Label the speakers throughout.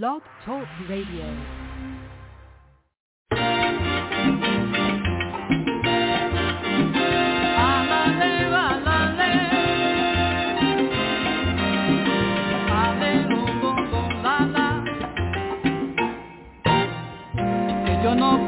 Speaker 1: Blog Talk Radio.
Speaker 2: Balale,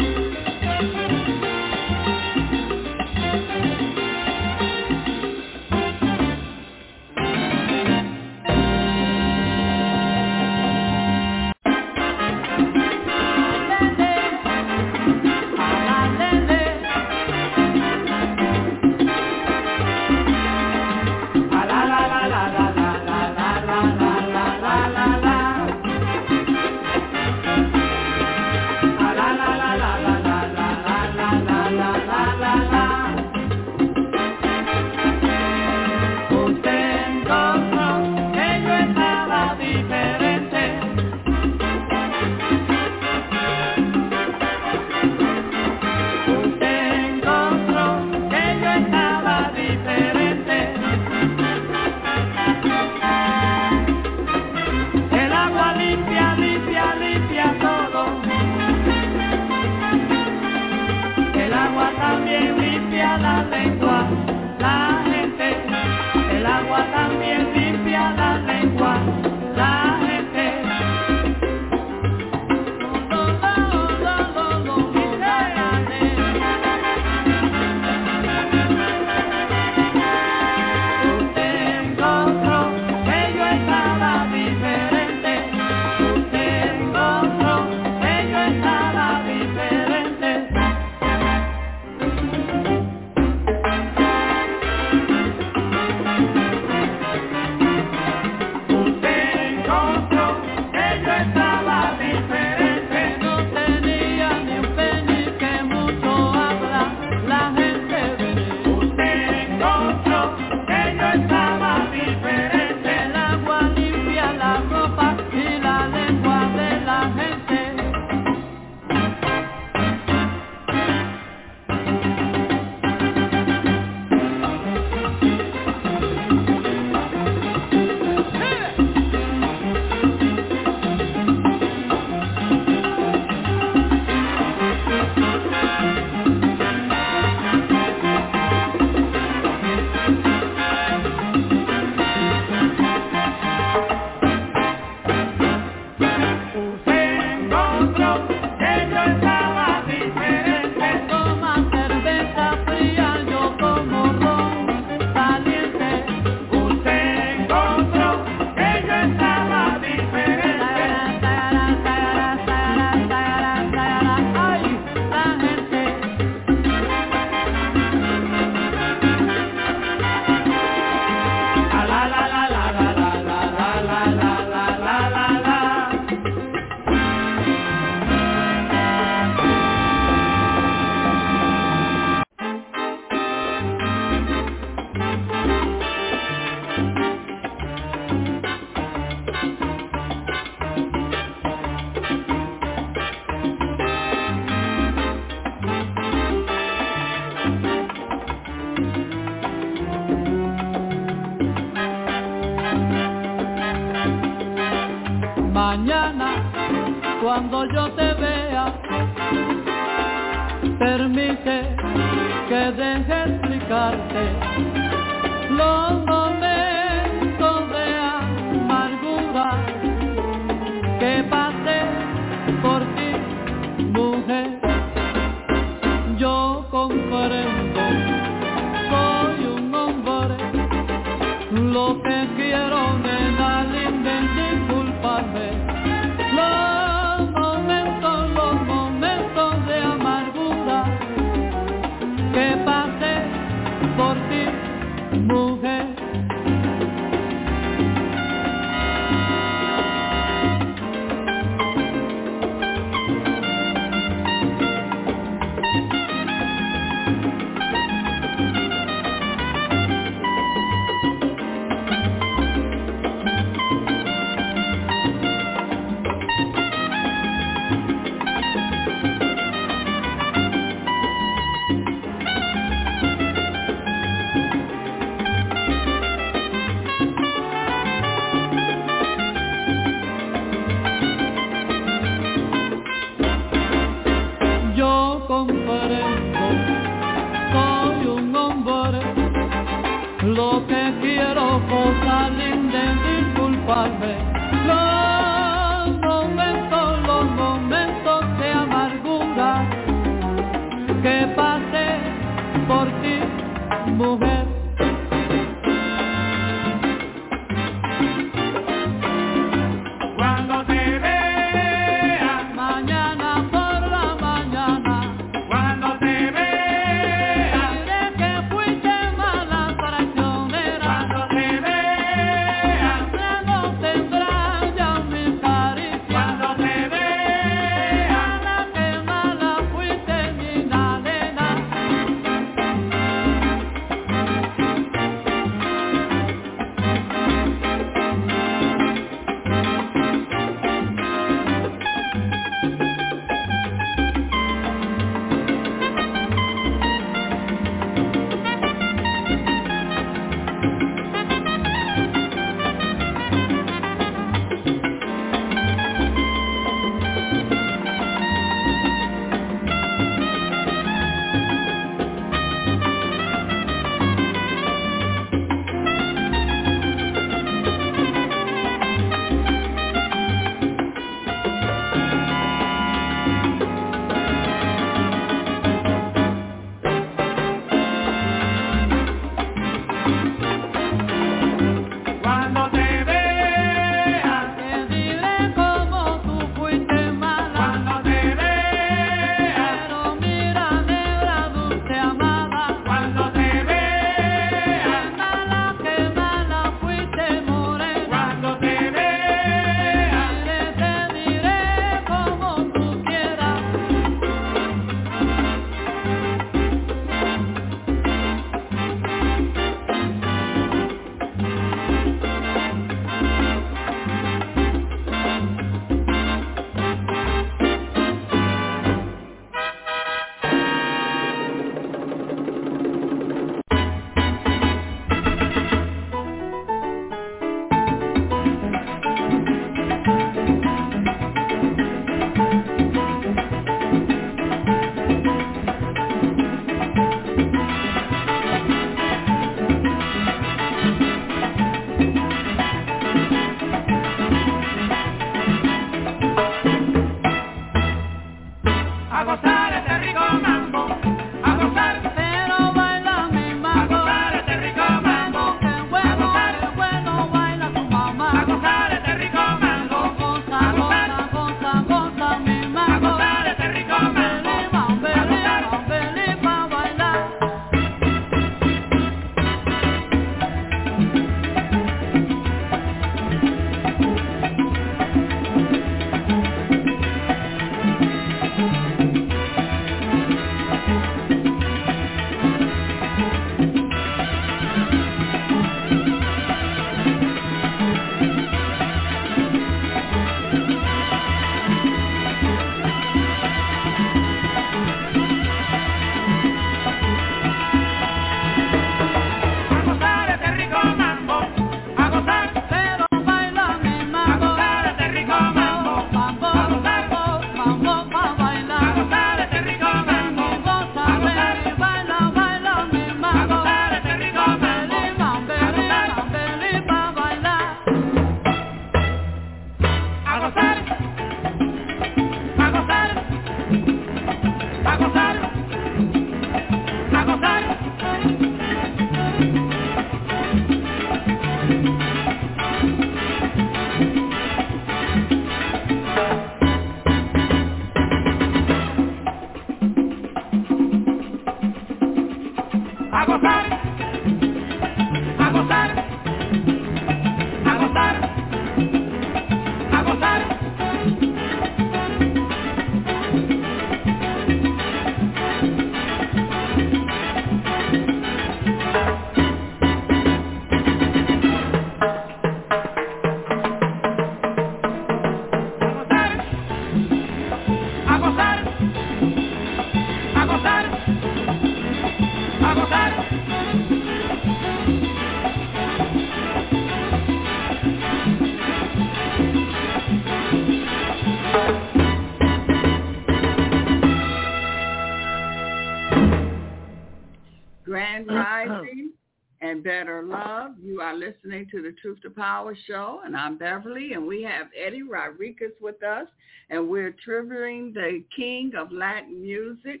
Speaker 1: Power show, and I'm Beverly, and we have Eddie Rodriguez with us, and we're tributing the king of Latin music,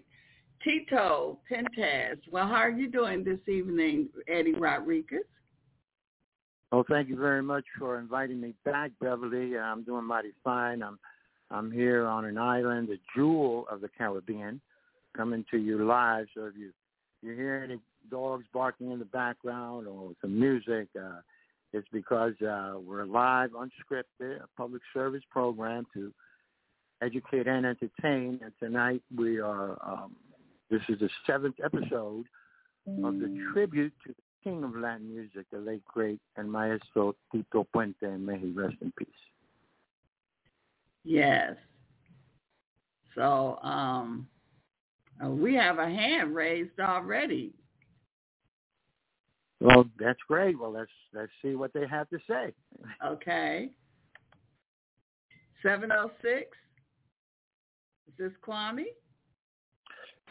Speaker 1: Tito Puentes. Well, how are you doing this evening, Eddie Rodriguez?
Speaker 3: Well, thank you very much for inviting me back, Beverly. I'm doing mighty fine. I'm I'm here on an island, a jewel of the Caribbean, coming to you live. So if you you hear any dogs barking in the background or some music, uh, it's because uh, we're live, unscripted, a public service program to educate and entertain. And tonight we are, um, this is the seventh episode of the tribute to the king of Latin music, the late great and maestro Tito Puente, and may he rest in peace.
Speaker 1: Yes. So um, uh, we have a hand raised already.
Speaker 3: Well, that's great. Well, let's let's see what they have to say.
Speaker 1: Okay. Seven oh six. Is this Kwame?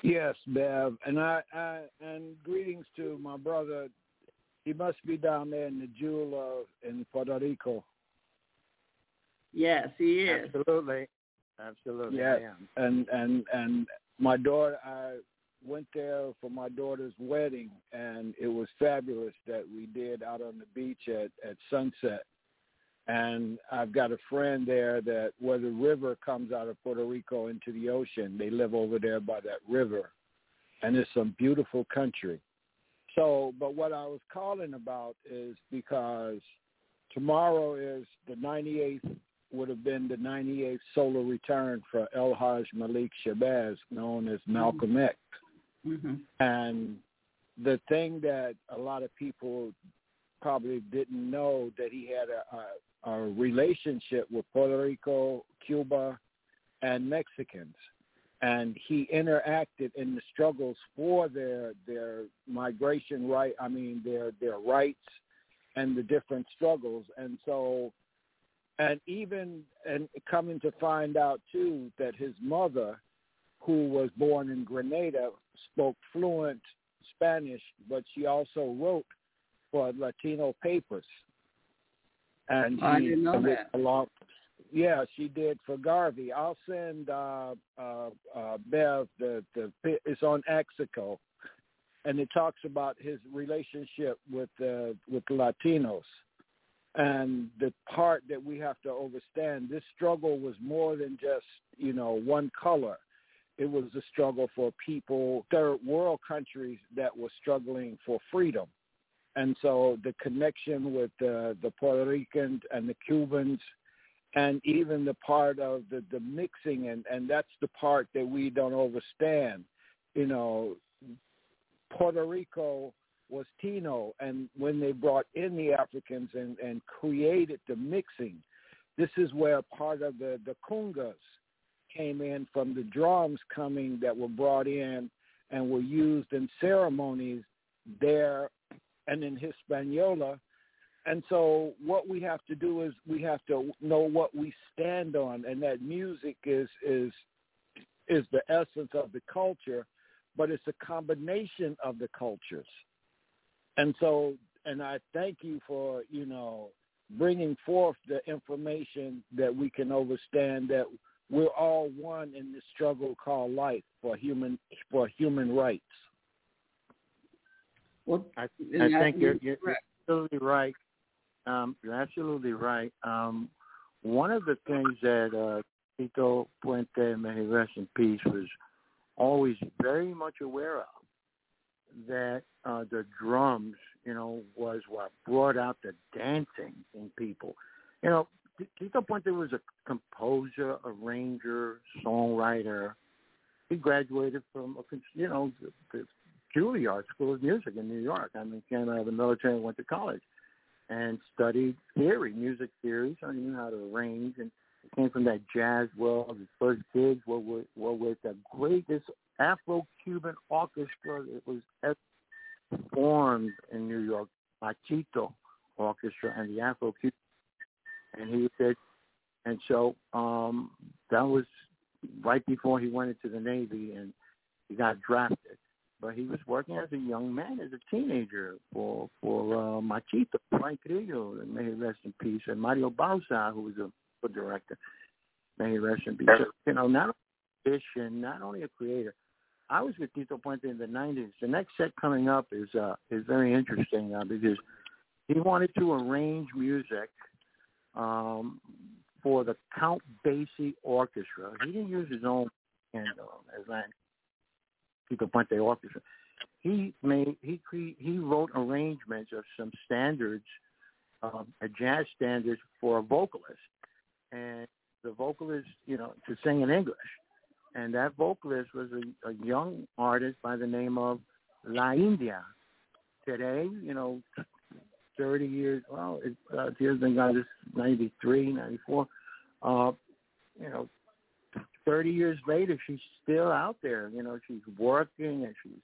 Speaker 4: Yes, Bev, and I, I and greetings to my brother. He must be down there in the jewel of in Puerto Rico.
Speaker 1: Yes, he is.
Speaker 3: Absolutely, absolutely.
Speaker 4: Yeah, and and and my daughter, I went there for my daughter's wedding, and it was fabulous that we did out on the beach at at sunset. And I've got a friend there that where the river comes out of Puerto Rico into the ocean, they live over there by that river, and it's some beautiful country. So, but what I was calling about is because tomorrow is the 98th would have been the 98th solar return for El Haj Malik Shabazz, known as Malcolm. X. Mm-hmm. And the thing that a lot of people probably didn't know that he had a, a, a relationship with Puerto Rico, Cuba, and Mexicans, and he interacted in the struggles for their their migration right. I mean their their rights and the different struggles, and so. And even and coming to find out too that his mother who was born in Grenada, spoke fluent Spanish, but she also wrote for Latino papers. And
Speaker 1: I didn't know
Speaker 4: that. Along, yeah, she did for Garvey. I'll send uh, uh, uh, Bev the the it's on Axico, and it talks about his relationship with uh, with Latinos, and the part that we have to understand. This struggle was more than just you know one color it was a struggle for people, third world countries that were struggling for freedom. And so the connection with the, the Puerto Ricans and the Cubans and even the part of the, the mixing, and, and that's the part that we don't understand. You know, Puerto Rico was Taino, and when they brought in the Africans and, and created the mixing, this is where part of the, the congas came in from the drums coming that were brought in and were used in ceremonies there and in Hispaniola. And so what we have to do is we have to know what we stand on and that music is is is the essence of the culture, but it's a combination of the cultures. And so and I thank you for, you know, bringing forth the information that we can understand that we're all one in this struggle called life for human for human rights.
Speaker 1: Well,
Speaker 3: I, I think you're, you're absolutely right. Um, you're absolutely right. Um, one of the things that uh, Tito Puente, may he rest in peace, was always very much aware of that uh, the drums, you know, was what brought out the dancing in people. You know, Tito Puente was a composer, arranger, songwriter. He graduated from, a, you know, the, the Juilliard School of Music in New York. I mean, came out of the military and went to college and studied theory, music theory, so he knew how to arrange and came from that jazz world. His first gigs were with, were with the greatest Afro-Cuban orchestra that was formed in New York, Machito Orchestra and the Afro-Cuban. And he said, and so um, that was right before he went into the Navy and he got drafted. But he was working as a young man, as a teenager for for uh, Machito, Frank Grillo, and may he rest in peace, and Mario Bauza, who was a, a director. May he rest in peace. So, you know, not a musician, not only a creator. I was with Tito Puente in the '90s. The next set coming up is uh, is very interesting uh, because he wanted to arrange music um, for the Count Basie Orchestra. He didn't use his own and uh, as that Tito Puente Orchestra. He made he cre- he wrote arrangements of some standards, uh, a jazz standards for a vocalist, and the vocalist, you know, to sing in English. And that vocalist was a, a young artist by the name of La India. Today, you know, 30 years, well, it, uh, has been got this 93, 94. Uh, you know, 30 years later, she's still out there. You know, she's working and she's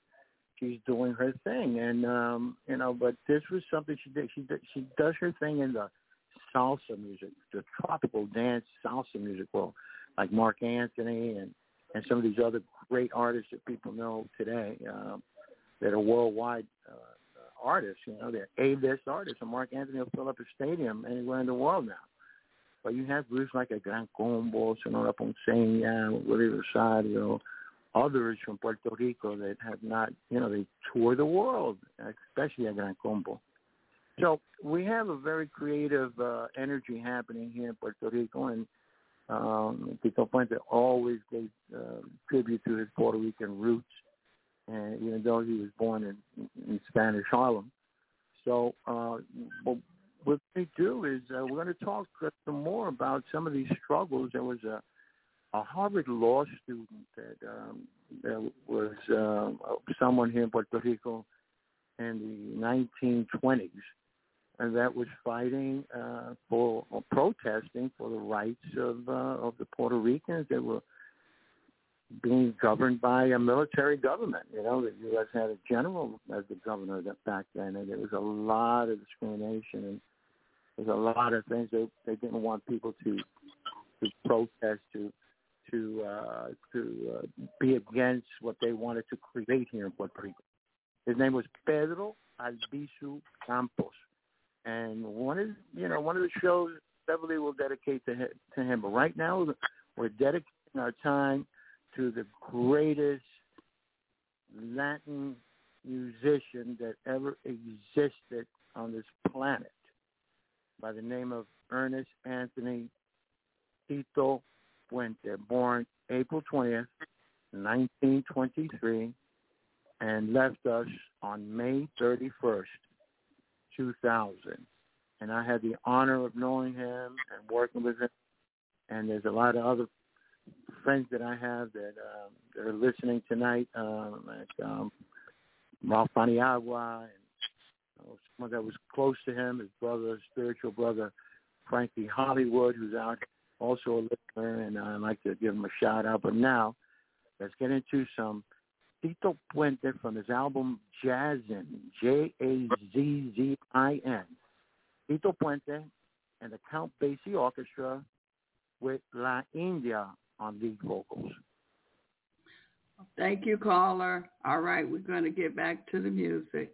Speaker 3: she's doing her thing. And um, you know, but this was something she did. She did, she does her thing in the salsa music, the tropical dance salsa music world, like Marc Anthony and and some of these other great artists that people know today um, that are worldwide uh, artists. You know, they're A-list artists. And Marc Anthony will fill up a stadium anywhere in the world now. But you have groups like a Gran Combo, Sonora Ponceña, Willie Rosario, others from Puerto Rico that have not, you know, they tour the world, especially a Gran Combo. So we have a very creative uh, energy happening here in Puerto Rico, and um, Tito Puente always gave uh, tribute to his Puerto Rican roots, and even though he was born in, in Spanish Harlem. So uh, what we do is uh, we're going to talk some more about some of these struggles. There was a, a Harvard law student that, um, that was uh, someone here in Puerto Rico in the 1920s and that was fighting uh, for or protesting for the rights of uh, of the Puerto Ricans that were being governed by a military government. You know, the U.S. had a general as the governor back then, and there was a lot of discrimination and there's a lot of things they they didn't want people to to protest to to uh, to uh, be against what they wanted to create here in Puerto Rico. His name was Pedro Albizu Campos, and one of you know one of the shows Beverly will dedicate to him, to him. But right now we're dedicating our time to the greatest Latin musician that ever existed on this planet by the name of Ernest Anthony Tito Puente, born April 20th, 1923, and left us on May 31st, 2000. And I had the honor of knowing him and working with him. And there's a lot of other friends that I have that, um, that are listening tonight, um, like um, Ralph Paniagua and someone that was close to him, his brother, spiritual brother, Frankie Hollywood, who's out also a listener, and I'd like to give him a shout out. But now, let's get into some Tito Puente from his album Jazzin, J-A-Z-Z-I-N. Tito Puente and the Count Basie Orchestra with La India on lead vocals.
Speaker 1: Thank you, caller. All right, we're going to get back to the music.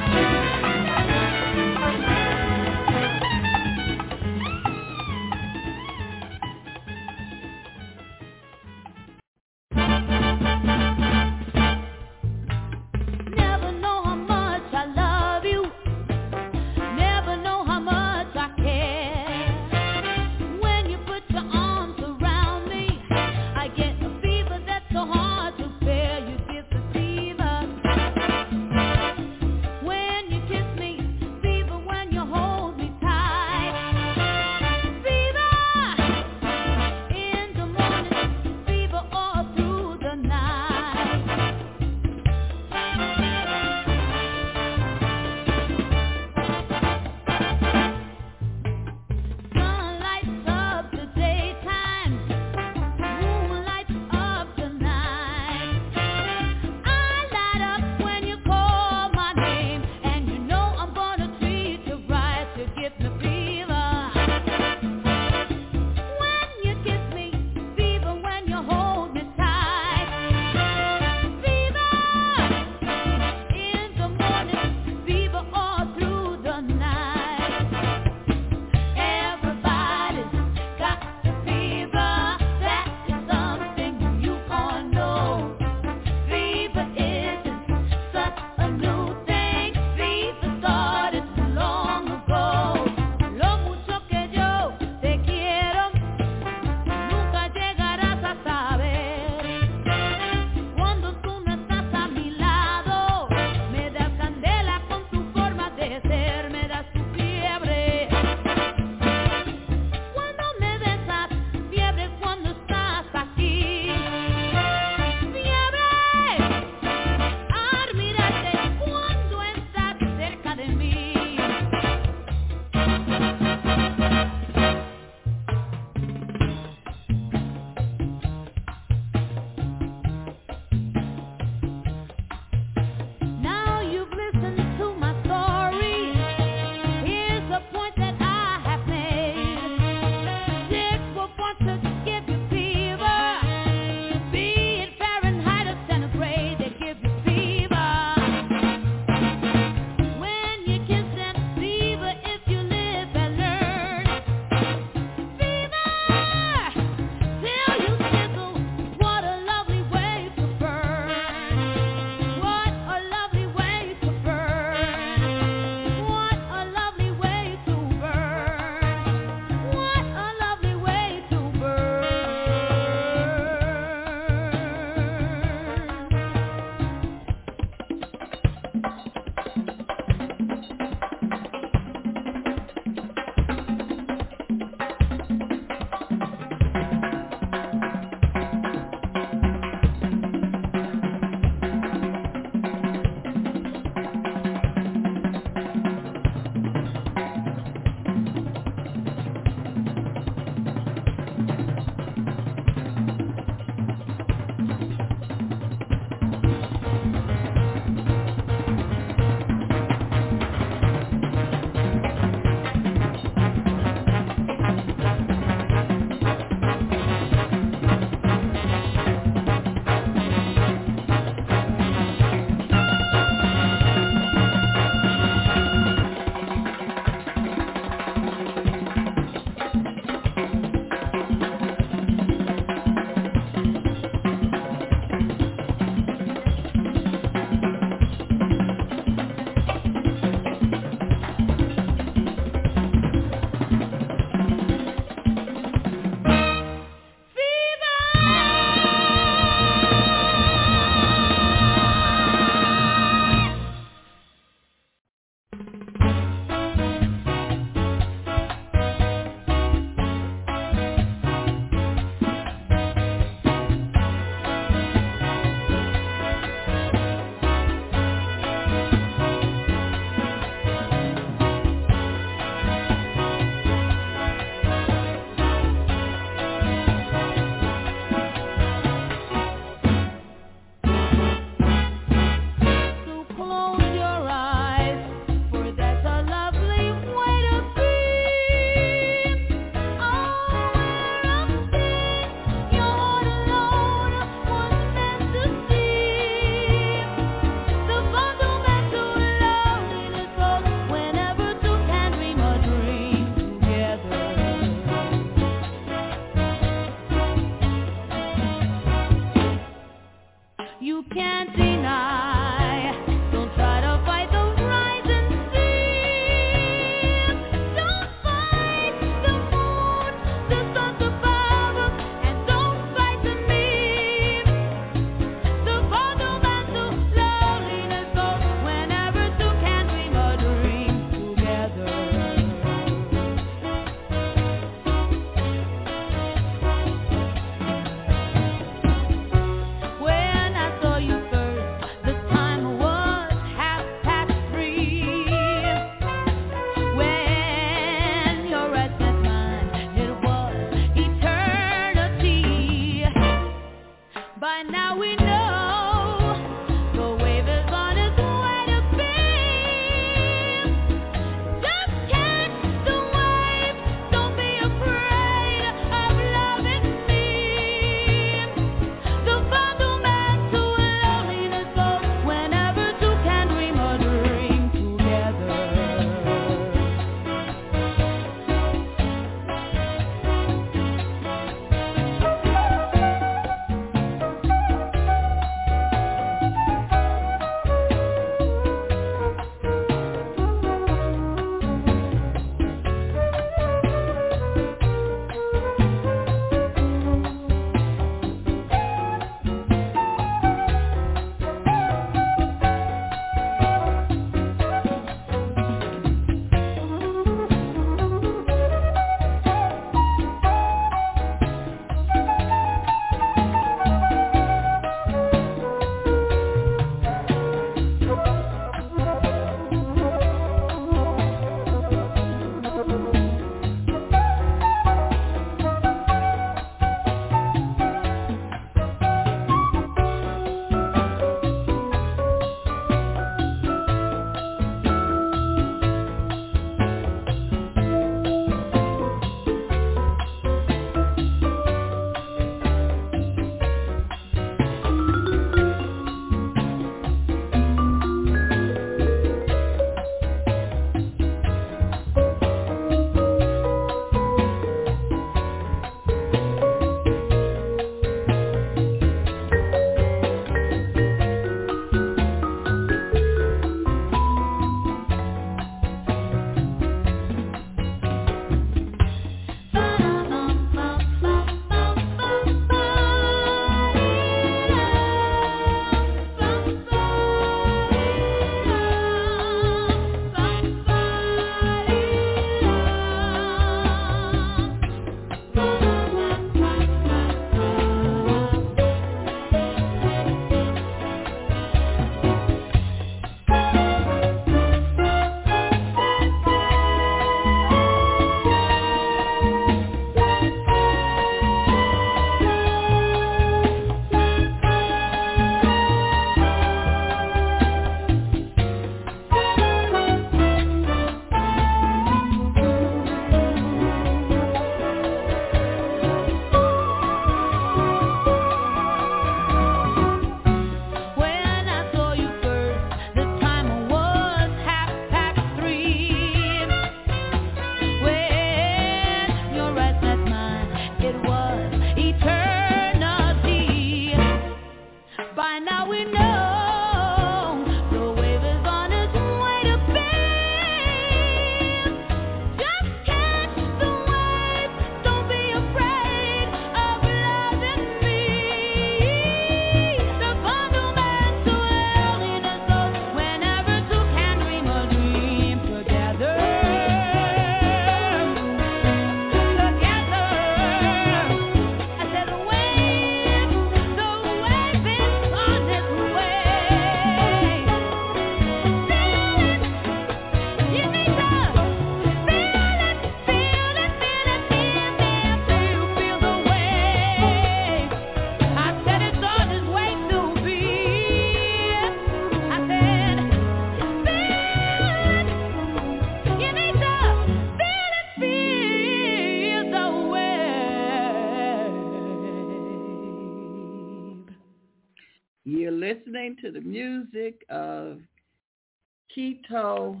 Speaker 1: Tito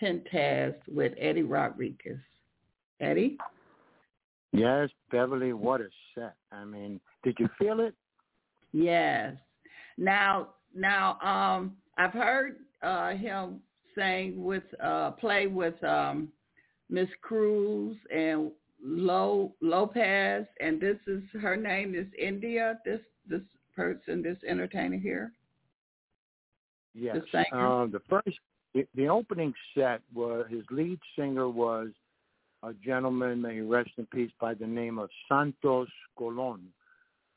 Speaker 1: Puentes with Eddie Rodriguez. Eddie?
Speaker 3: Yes, Beverly, what a set. I mean, did you feel it?
Speaker 1: Yes. Now, now, um, I've heard uh, him sing with, uh, play with um, Miss Cruz and La Lupe, and this is her name is India. This this person, this entertainer here.
Speaker 3: Yes. The, uh, the first, the, opening set was his lead singer was a gentleman, may rest in peace, by the name of Santos Colon.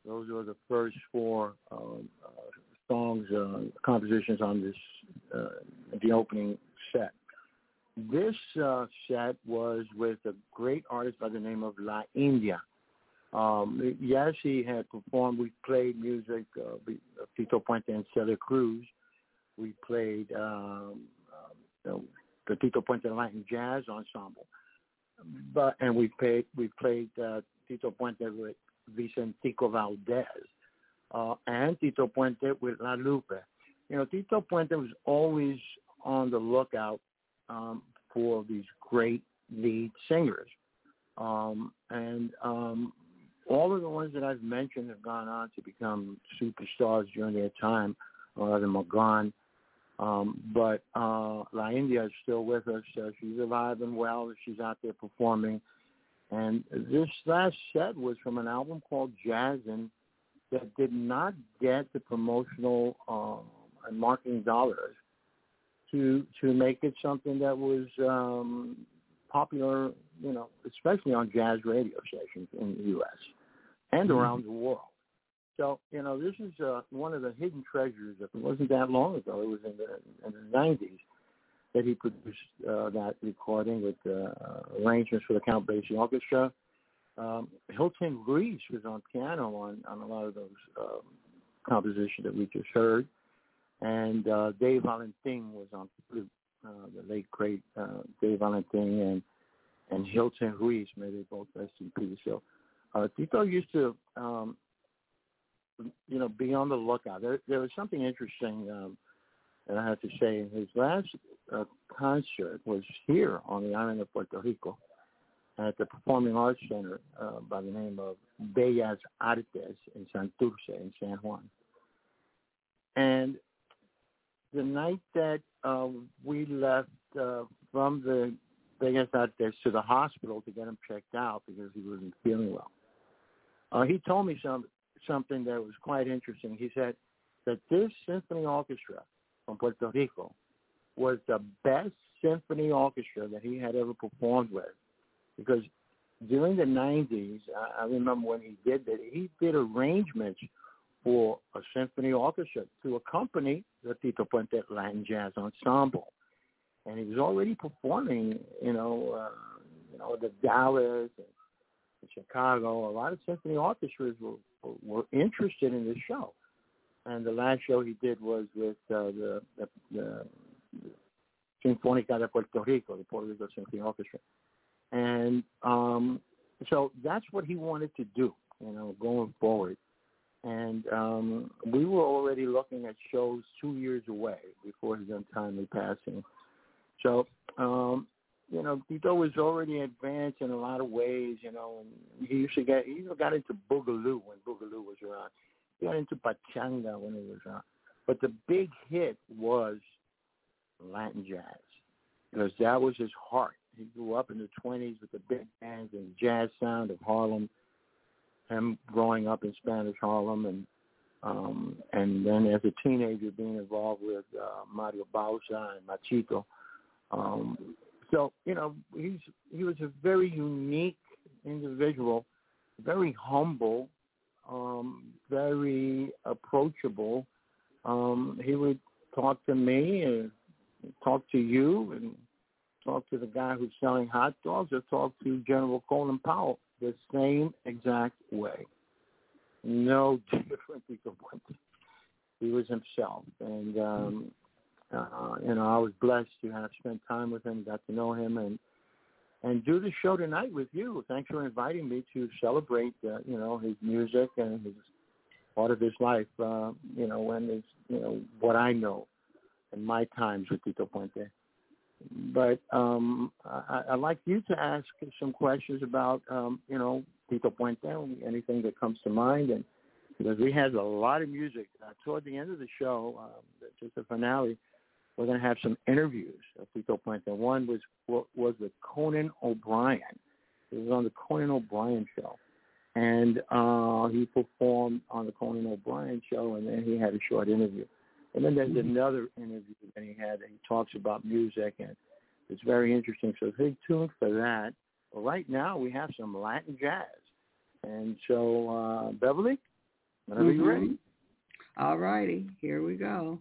Speaker 3: Those were the first four uh, uh, songs, uh, compositions on this, uh, the opening set. This uh, set was with a great artist by the name of La India. Um, yes, he had performed. We played music, uh, Tito Puente and Celia Cruz. We played um, the Tito Puente Latin Jazz Ensemble but and we played we played uh, Tito Puente with Vicentico Valdez uh, and Tito Puente with La Lupe. You know, Tito Puente was always on the lookout um, for these great lead singers, um, and um, all of the ones that I've mentioned have gone on to become superstars during their time. A lot of them are gone. Um, but uh, La India is still with us. Uh, she's alive and well. She's out there performing. And this last set was from an album called Jazzin' that did not get the promotional um, and marketing dollars to to make it something that was um, popular, you know, especially on jazz radio stations in the U.S. and mm-hmm. around the world. So, you know, this is uh, one of the hidden treasures. It wasn't that long ago. It was in the, in the 90s that he produced uh, that recording with uh, arrangements for the Count Basie Orchestra. Um, Hilton Ruiz was on piano on, on a lot of those um, compositions that we just heard. And uh, Dave Valentin was on uh, the late great uh, Dave Valentin and and Hilton Ruiz, may they both rest in peace. So uh, Tito used to um, you know, be on the lookout. There, there was something interesting um, that I have to say. His last uh, concert was here on the island of Puerto Rico at the Performing Arts Center uh, by the name of Bellas Artes in Santurce in San Juan. And the night that uh, we left uh, from the Bellas Artes to the hospital to get him checked out because he wasn't feeling well, uh, he told me some something that was quite interesting. He said that this symphony orchestra from Puerto Rico was the best symphony orchestra that he had ever performed with because during the 90s, I, remember when he did that, he did arrangements for a symphony orchestra to accompany the Tito Puente Latin Jazz Ensemble. And he was already performing, you know, uh, you know, the Dallas and Chicago. A lot of symphony orchestras were were interested in this show. And the last show he did was with uh, the, the, the Sinfónica de Puerto Rico, the Puerto Rico Symphony Orchestra. And um, so that's what he wanted to do, you know, going forward. And um, we were already looking at shows two years away before his untimely passing. So um, you know, Tito was already advanced in a lot of ways, you know, and he used to get, he got into Boogaloo when Boogaloo was around. He got into Pachanga when he was around. But the big hit was Latin jazz because that was his heart. He grew up in the 20s with the big bands and jazz sound of Harlem, him growing up in Spanish Harlem and um, and then as a teenager being involved with uh, Mario Bauza and Machito. Um, so you know, he's he was a very unique individual, very humble, um, very approachable. Um, he would talk to me and talk to you and talk to the guy who's selling hot dogs or talk to General Colin Powell the same exact way. No different. He was himself, and um, uh, you know, I was blessed to have spent time with him, got to know him, and and do the show tonight with you. Thanks for inviting me to celebrate, uh, you know, his music and his part of his life. Uh, you know, when it's you know what I know in my times with Tito Puente. But um, I, I'd like you to ask some questions about um, you know Tito Puente, anything that comes to mind, and because we had a lot of music uh, toward the end of the show, um, just the finale. We're going to have some interviews of Puente. One was was the Conan O'Brien. It was on the Conan O'Brien show, and uh, he performed on the Conan O'Brien show, and then he had a short interview. And then there's mm-hmm. another interview that he had that he talks about music, and it's very interesting. So stay tuned for that. But right now we have some Latin jazz, and so uh, Beverly, whenever mm-hmm. you're ready.
Speaker 1: All righty, here we go.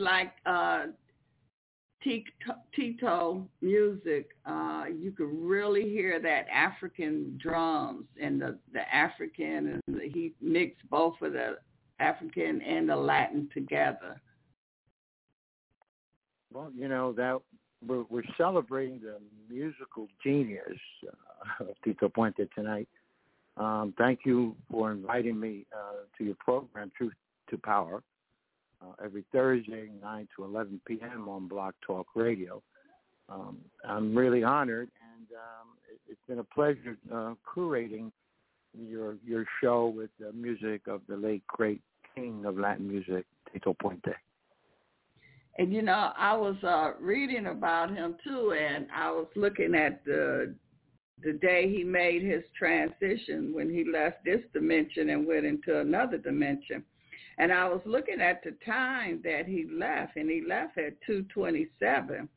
Speaker 1: Like uh, Tito music. Uh, you could really hear that African drums and the the African, and the, he mixed both of the African and the Latin together.
Speaker 3: Well, you know that we're, we're celebrating the musical genius uh, of Tito Puente tonight. Um, thank you for inviting me uh, to your program, Truth to Power, uh, every Thursday, 9 to 11 p.m. on Block Talk Radio. Um, I'm really honored, and um, it, has been a pleasure uh, curating your your show with the music of the late great king of Latin music, Tito Puente.
Speaker 1: And you know, I was uh, reading about him too, and I was looking at the the day he made his transition when he left this dimension and went into another dimension. And I was looking at the time that he left, and he left at 227.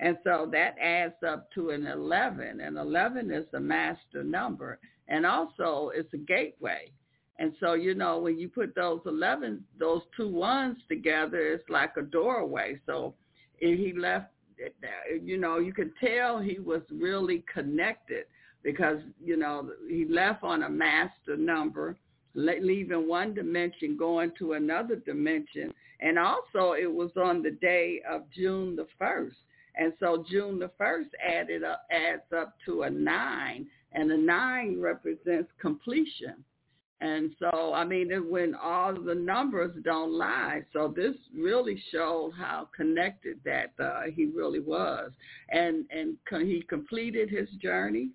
Speaker 1: And so that adds up to an 11, and 11 is the master number. And also it's a gateway. And so, you know, when you put those 11, those two ones together, it's like a doorway. So if he left, you know, you could tell he was really connected because, you know, he left on a master number, leaving one dimension, going to another dimension. And also it was on the day of June the 1st. And so June the 1st added up, adds up to a nine, and a nine represents completion. And so, I mean, when all the numbers don't lie, so this really showed how connected that uh, he really was. And and he completed his journey,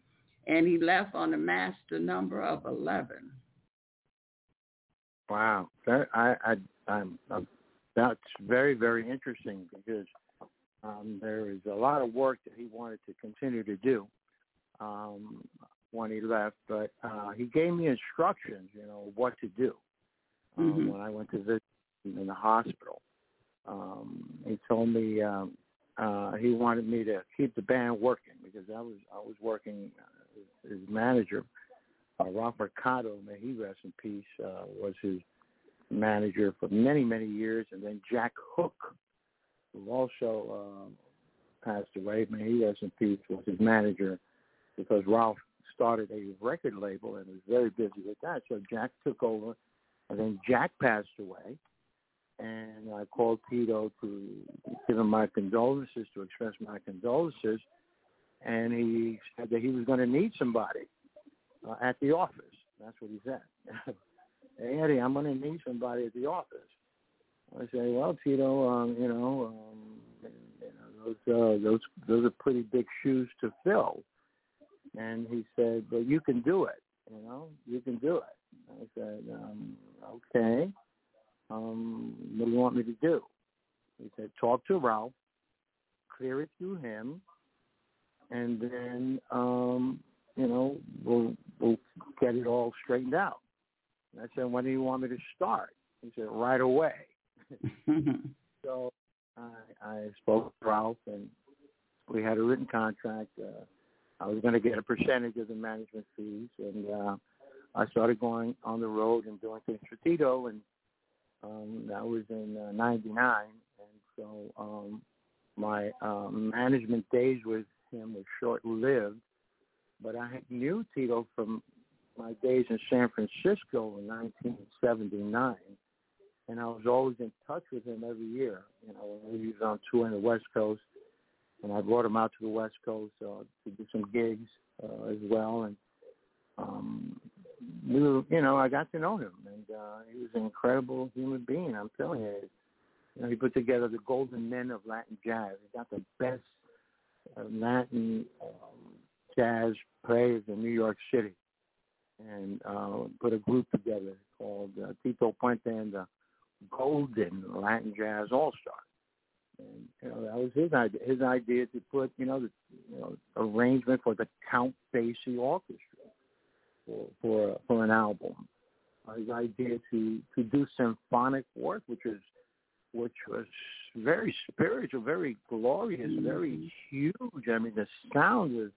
Speaker 1: and he left on a master number of eleven.
Speaker 3: Wow, that I I I'm, I'm that's very very interesting because um, there is a lot of work that he wanted to continue to do. Um, when he left, but uh, he gave me instructions, you know, what to do um, mm-hmm. when I went to visit him in the hospital. Um, he told me um, uh, he wanted me to keep the band working because I was I was working uh, his manager, uh, Ralph Mercado, may he rest in peace, uh, was his manager for many many years, and then Jack Hooke, who also uh, passed away, may he rest in peace, was his manager because Ralph started a record label and was very busy with that. So Jack took over, and then Jack passed away, and I called Tito to give him my condolences, to express my condolences, and he said that he was going to need somebody uh, at the office. That's what he said. hey Eddie, I'm going to need somebody at the office. I say, well, Tito, um, you know, um, you know those uh, those those are pretty big shoes to fill and he said, "Well, you can do it. You know, you can do it." I said, um, "Okay. Um, what do you want me to do?" He said, "Talk to Ralph, clear it through him, and then um, you know we'll we'll get it all straightened out." And I said, "When do you want me to start?" He said, "Right away." so I, I spoke to Ralph, and we had a written contract. Uh, I was going to get a percentage of the management fees, and uh, I started going on the road and doing things for Tito, and um, that was in uh, '99, and so um, my um, management days with him were short-lived. But I knew Tito from my days in San Francisco in 1979, and I was always in touch with him every year. You know, when he was on tour in the West Coast and I brought him out to the West Coast uh, to do some gigs uh, as well. And um, we were, you know, I got to know him, and uh, he was an incredible human being. I'm telling you, you know, he put together the golden men of Latin jazz. He got the best uh, Latin um, jazz players in New York City, and uh, put a group together called uh, Tito Puente and the Golden Latin Jazz All Stars and you know that was his idea. His idea to put you know the you know arrangement for the Count Basie Orchestra for for for an album. Uh, his idea to to do symphonic work, which was which was very spiritual, very glorious, very huge. I mean, the sound was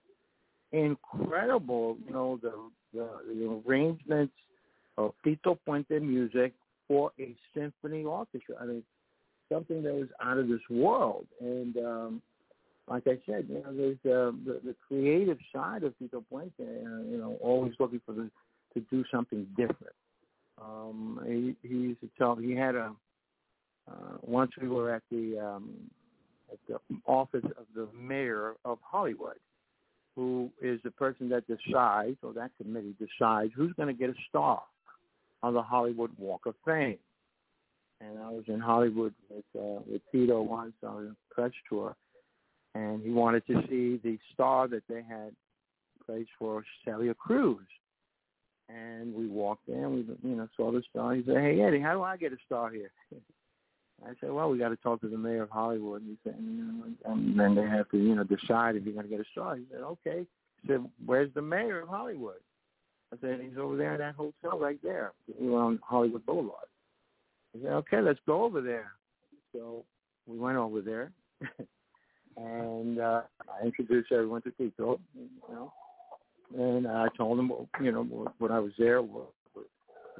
Speaker 3: incredible. You know, the the, the arrangements of Tito Puente music for a symphony orchestra. I mean, something that was out of this world. And um, like I said, you know, there's uh, the, the creative side of Tito Puente. Uh, you know, always looking for the to do something different. Um, he, he used to tell he had a uh, once we were at the um, at the office of the mayor of Hollywood, who is the person that decides, or that committee decides, who's going to get a star on the Hollywood Walk of Fame. And I was in Hollywood with uh, with Tito once on a press tour, and he wanted to see the star that they had placed for Celia Cruz. And we walked in, we you know saw the star. He said, "Hey Eddie, how do I get a star here?" I said, "Well, we got to talk to the mayor of Hollywood." And he said, you know, and then they have to you know decide if you're going to get a star. He said, "Okay." He said, "Where's the mayor of Hollywood?" I said, "He's over there in that hotel right there, we were on Hollywood Boulevard." He said, "Okay, let's go over there." So we went over there, and uh, I introduced everyone to Tito, you know, and I told them, you know, what I was there. What,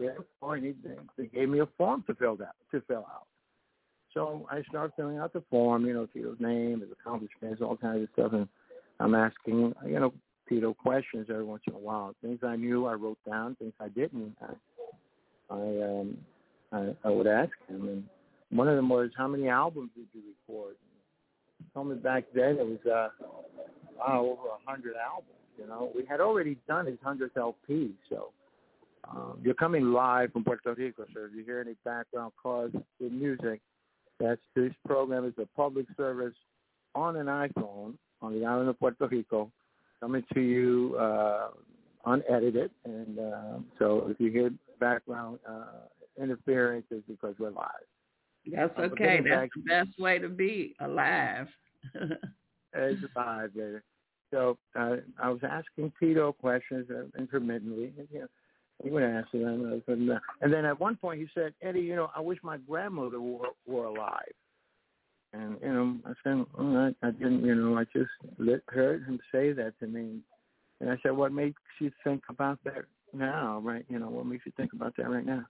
Speaker 3: yeah, and they, they gave me a form to fill out. To fill out. So I started filling out the form, you know, Tito's name, his accomplishments, all kinds of stuff, and I'm asking, you know, Tito questions every once in a while. Things I knew, I wrote down. Things I didn't, I, I, um, I, I would ask him. And one of them was, "How many albums did you record?" Told me back then it was, uh, wow, over a hundred albums. You know, we had already done his hundredth LP, so. Um, you're coming live from Puerto Rico, so if you hear any background cause with music, that's this program is a public service on an iPhone on the island of Puerto Rico, coming to you uh, unedited. And uh, so if you hear background uh, interference, it's because we're live.
Speaker 1: That's okay. That's back, the best way to be alive.
Speaker 3: it's alive, baby. So uh, I was asking Tito questions uh, intermittently. And, you know, he would answer them. And then at one point he said, Eddie, you know, I wish my grandmother were, were alive. And, you know, I said, oh, I, I didn't, you know, I just let, heard him say that to me. And I said, what makes you think about that now, right? You know, what makes you think about that right now?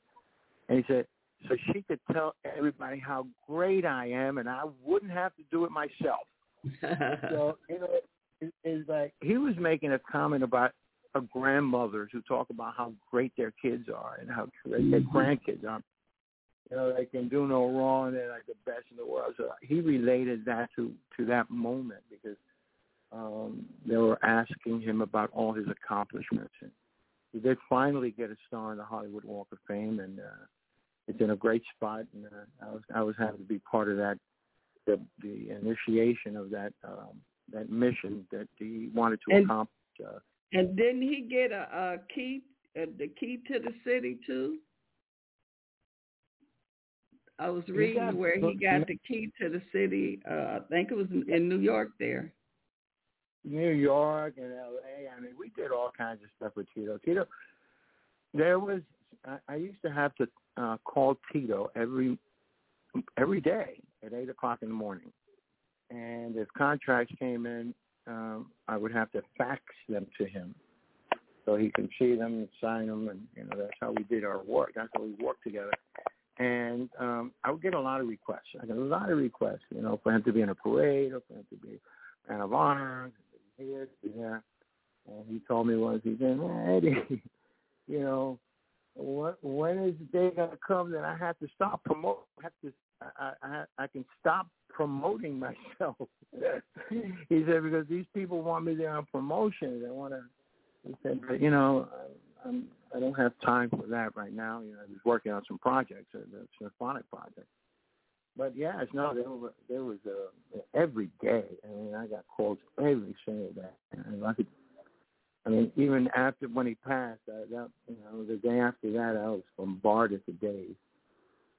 Speaker 3: And he said, so she could tell everybody how great I am and I wouldn't have to do it myself. so, you know, it, it's like he was making a comment about of grandmothers who talk about how great their kids are and how great their mm-hmm. grandkids are. You know, they can do no wrong. They're like the best in the world. So he related that to to that moment because um, they were asking him about all his accomplishments. And he did finally get a star in the Hollywood Walk of Fame, and uh, it's in a great spot. And uh, I was I was happy to be part of that, the the initiation of that um, that mission that he wanted to and, accomplish. Uh,
Speaker 1: and didn't he get a, a key, a, the key to the city too? I was reading got, where he got the key to the city. Uh, I think it was in New York there.
Speaker 3: New York and L.A. I mean, we did all kinds of stuff with Tito. Tito, there was. I, I used to have to uh, call Tito every every day at eight o'clock in the morning, and if contracts came in, um, I would have to fax them to him so he can see them and sign them, and you know that's how we did our work. That's how we worked together. And um, I would get a lot of requests. I got a lot of requests, you know, for him to be in a parade, or for him to be man of honor, here, to be there. And he told me once, he said, Eddie, you know, what, when is the day going to come that I have to stop promoting? Have to, I, I, I can stop promoting myself. he said because these people want me there on promotion. They want to. He said, but you know, I'm, I don't have time for that right now. You know, I was working on some projects, uh, the symphonic project. But yes, no, there was there was uh, every day. I mean, I got calls every single day, and I could I mean, even after when he passed, uh, that you know, the day after that, I was bombarded for days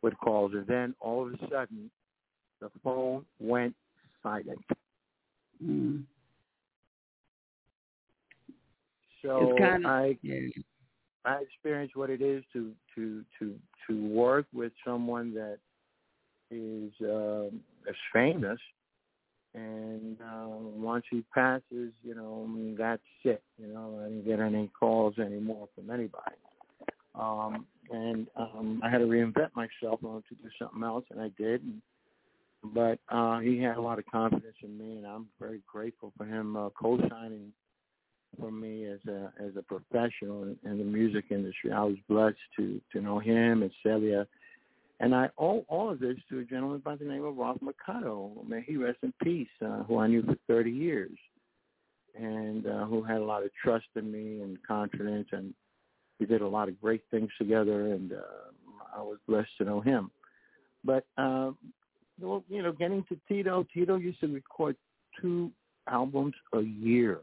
Speaker 3: with calls, and then all of a sudden, the phone went silent.
Speaker 1: Mm.
Speaker 3: So
Speaker 1: kind of,
Speaker 3: I
Speaker 1: yeah.
Speaker 3: I experienced what it is to to to to work with someone that is um, as famous and uh, once he passes, you know, I mean, that's it. You know, I didn't get any calls anymore from anybody. Um, and um, I had to reinvent myself. I wanted to do something else, and I did. And, but uh, he had a lot of confidence in me, and I'm very grateful for him uh, co-signing for me as a as a professional in, in the music industry. I was blessed to to know him and Celia, and I owe all of this to a gentleman by the name of Ralph Mercado. May he rest in peace, uh, who I knew for 30 years, and uh, who had a lot of trust in me and confidence, and we did a lot of great things together, and uh, I was blessed to know him. But uh, well, you know, getting to Tito, Tito used to record two albums a year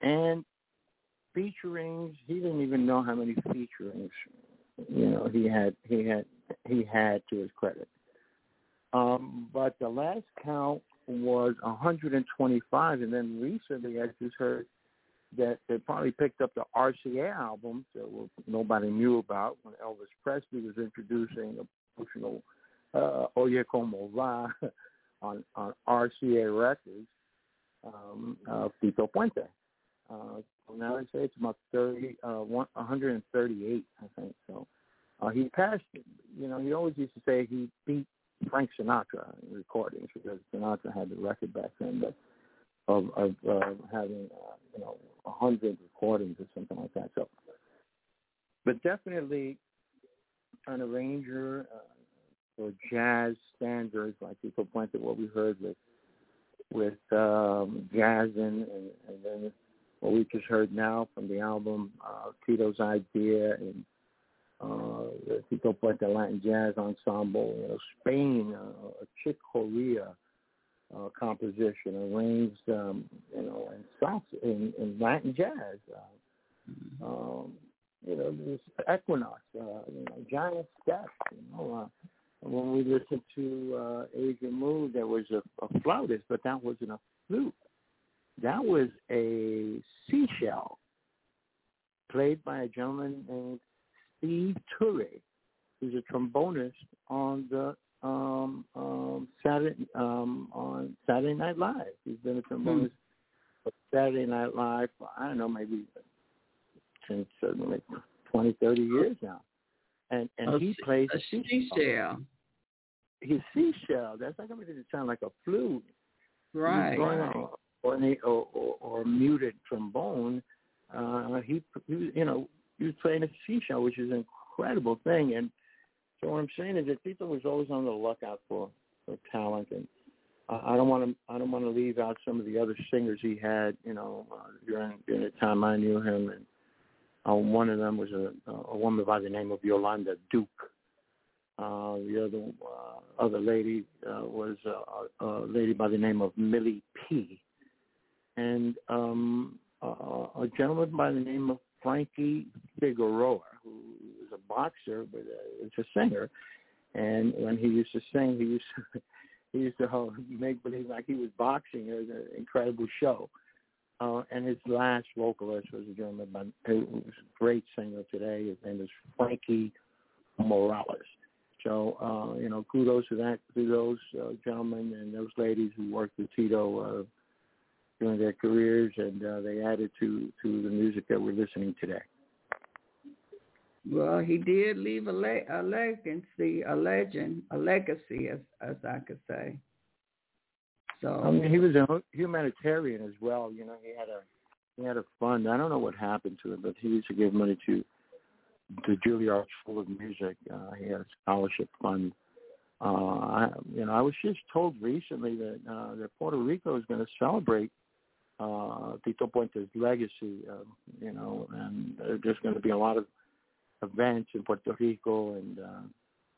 Speaker 3: and featurings. He didn't even know how many featurings you know he had he had he had to his credit. Um, but the last count was 125, and then recently I just heard that they probably picked up the RCA albums that nobody knew about when Elvis Presley was introducing a emotional uh, Oye Como Va on, on RCA Records um, of Tito Puente. Uh, so now I say it's about 30, uh, 138, I think. So uh, he passed, you know, he always used to say he beat Frank Sinatra in recordings because Sinatra had the record back then but of, of uh, having, uh, you know, a hundred recordings or something like that. So, but definitely an arranger uh, for jazz standards, like people pointed what we heard with with um, jazz and, and, and then what we just heard now from the album uh, Tito's Idea and uh, the Tito Puente Latin Jazz Ensemble, you know, Spain, uh, Chick Corea uh, composition arranged, um, you know, in salsa, in, in Latin jazz. Uh, um, you know, this Equinox, uh, you know, Giant Steps, you know. Uh, when we listened to uh, Asia Mood, there was a, a flautist, but that wasn't a flute. That was a seashell played by a gentleman named Steve Turre, who's a trombonist on the um, um, Saturday um, on Saturday Night Live. He's been a mm-hmm. for Saturday Night Live for I don't know maybe since like twenty, thirty years now, and and
Speaker 1: a,
Speaker 3: he plays
Speaker 1: a seashell.
Speaker 3: His seashell. That's not going to sound like a flute.
Speaker 1: Right.
Speaker 3: right or, or, or, or muted trombone, uh, he, he, you know, he was playing a seashell, which is an incredible thing. And so what I'm saying is that Tito was always on the lookout for, for talent, and uh, I don't want to, I don't want to leave out some of the other singers he had, you know, uh, during during the time I knew him, and uh, one of them was a, a woman by the name of Yolanda Duke. Uh, the other uh, other lady uh, was uh, a lady by the name of Millie P and um, uh, a gentleman by the name of Frankie Figueroa, who boxer but uh, is a singer. And when he used to sing, he used to he used to make believe like he was boxing. It was an incredible show. Uh, and his last vocalist was a gentleman by, who was a great singer today. His name is Frankie Morales. So, uh, you know, kudos to that, to those uh, gentlemen and those ladies who worked with Tito uh, during their careers, and uh, they added to to the music that we're listening today.
Speaker 1: Well, he did leave a, le- a legacy, a legend, a legacy, as as I could say. So
Speaker 3: I mean, he was a humanitarian as well. You know, he had a he had a fund. I don't know what happened to him, but he used to give money to the Juilliard School of Music. Uh, he had a scholarship fund. Uh, I, you know, I was just told recently that uh, that Puerto Rico is going to celebrate uh, Tito Puente's legacy, uh, you know, and there's going to be a lot of events in Puerto Rico and uh,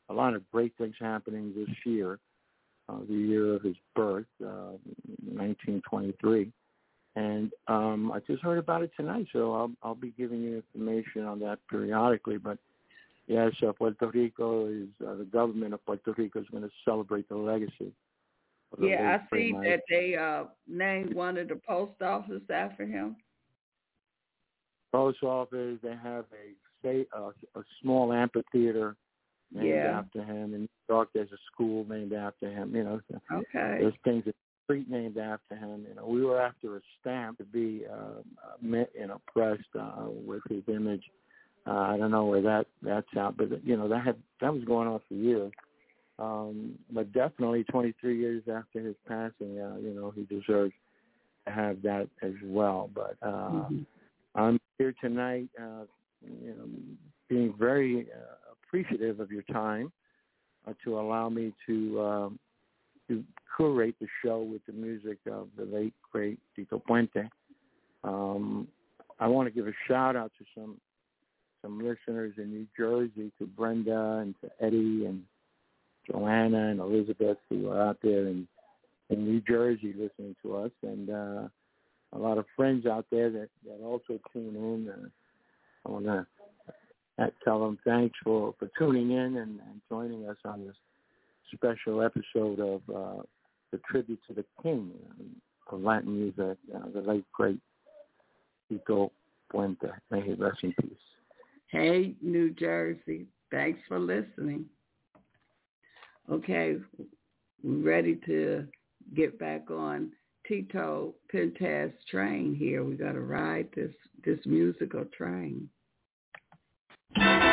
Speaker 3: a lot of great things happening this year, uh, the year of his birth, uh, 1923. And um, I just heard about it tonight, so I'll, I'll be giving you information on that periodically. But yes, uh, Puerto Rico is uh, the government of Puerto Rico is going to celebrate the legacy
Speaker 1: yeah, I see that they uh named one of the post office after him.
Speaker 3: Post office. They have a state uh, a small amphitheater named
Speaker 1: yeah.
Speaker 3: after him. In New York, there's a school named after him. You know,
Speaker 1: okay.
Speaker 3: There's things a street named after him. You know, we were after a stamp to be uh, you know pressed uh, with his image Uh, I don't know where that that's out, but you know that had that was going on for years. Um, but definitely 23 years after his passing, uh, you know, he deserves to have that as well. But uh, mm-hmm. I'm here tonight, uh, you know, being very uh, appreciative of your time uh, to allow me to um, to curate the show with the music of the late great Tito Puente. Um, I want to give a shout out to some some listeners in New Jersey, to Brenda and to Eddie and Joanna and Elizabeth who are out there in in New Jersey listening to us, and uh, a lot of friends out there that that also tune in. Uh, I want to tell them thanks for for tuning in and, and joining us on this special episode of uh, the tribute to the King of Latin music, uh, the late great Tito Puente. May he rest in peace.
Speaker 2: Hey, New Jersey. Thanks for listening. Okay, ready to get back on Tito Puente's train here. We got to ride this this musical train. Thank you.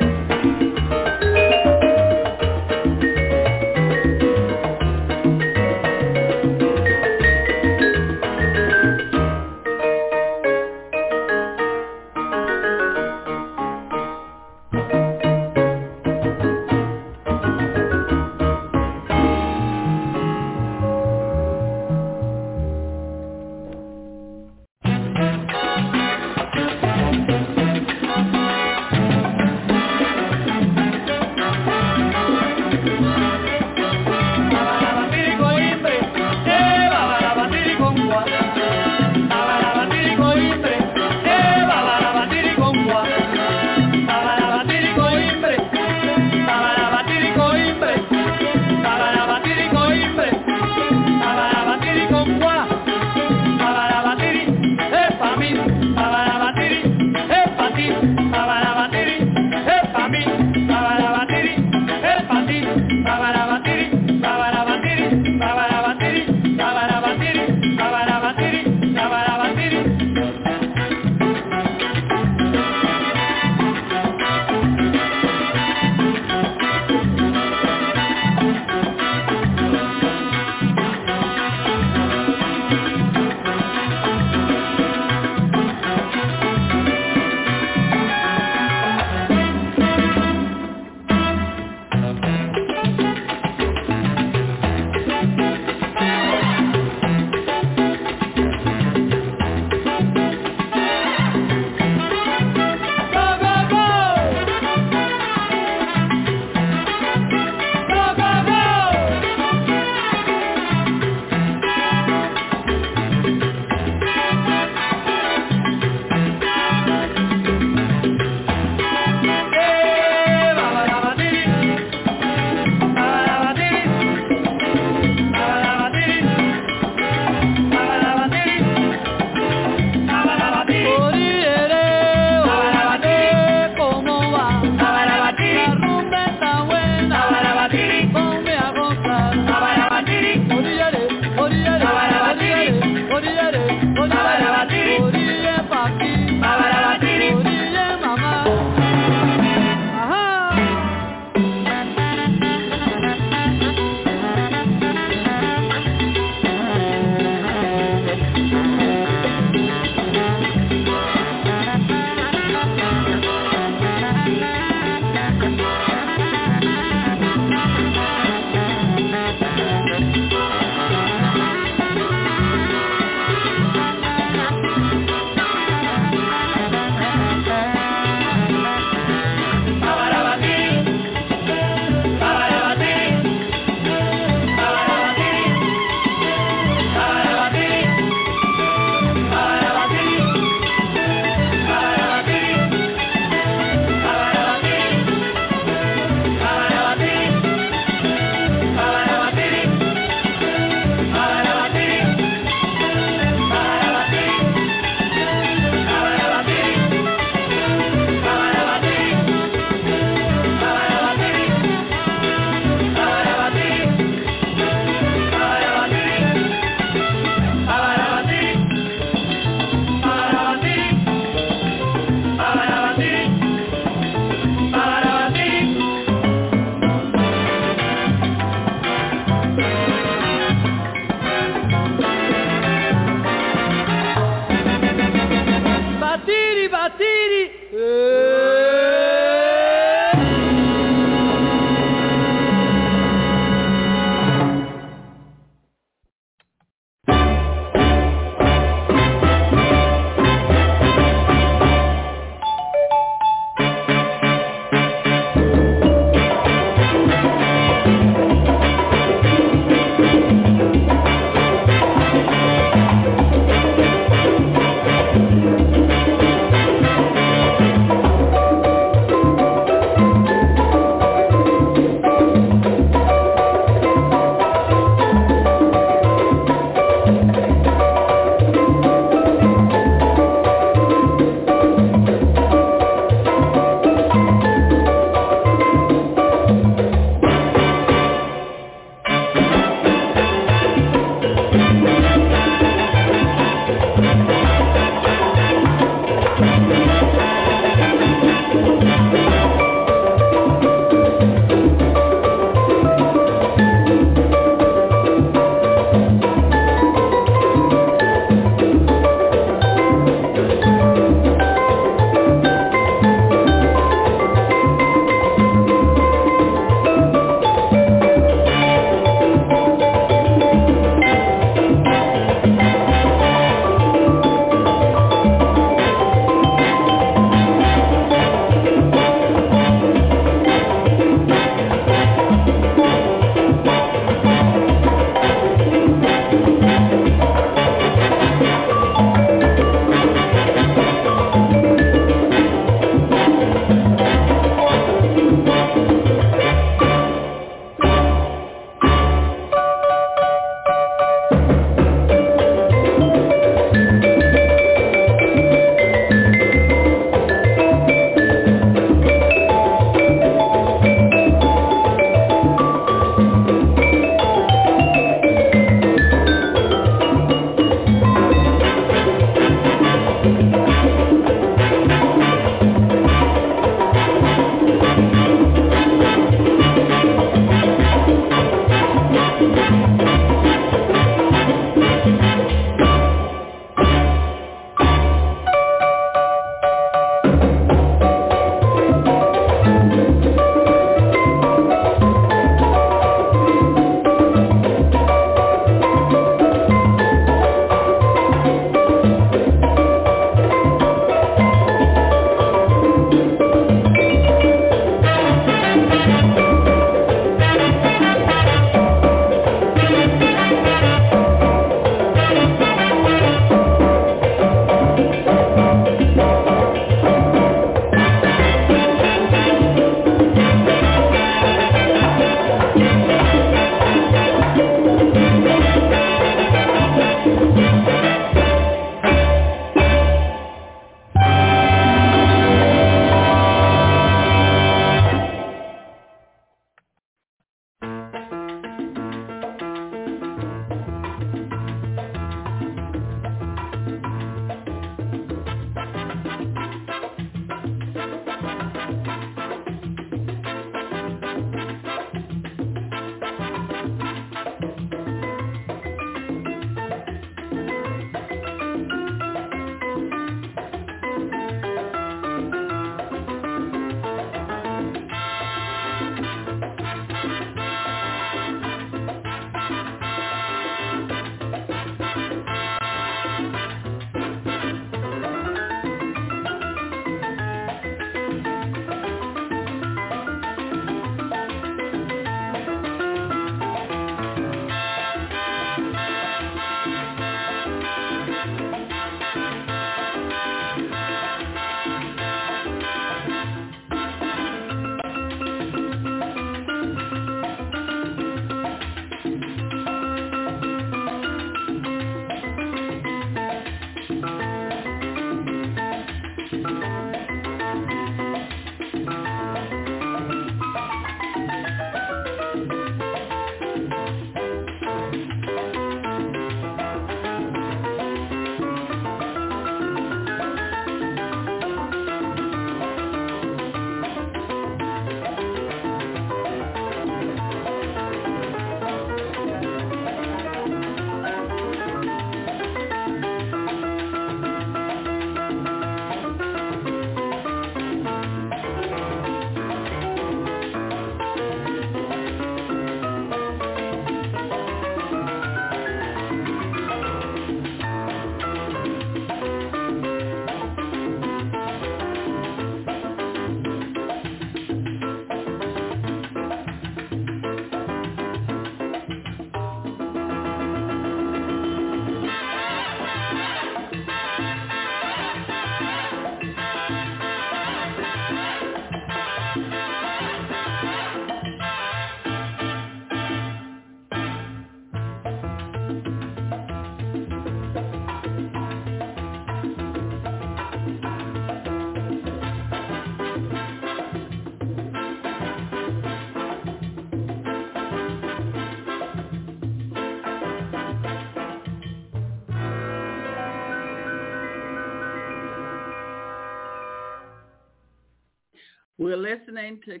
Speaker 1: We're listening to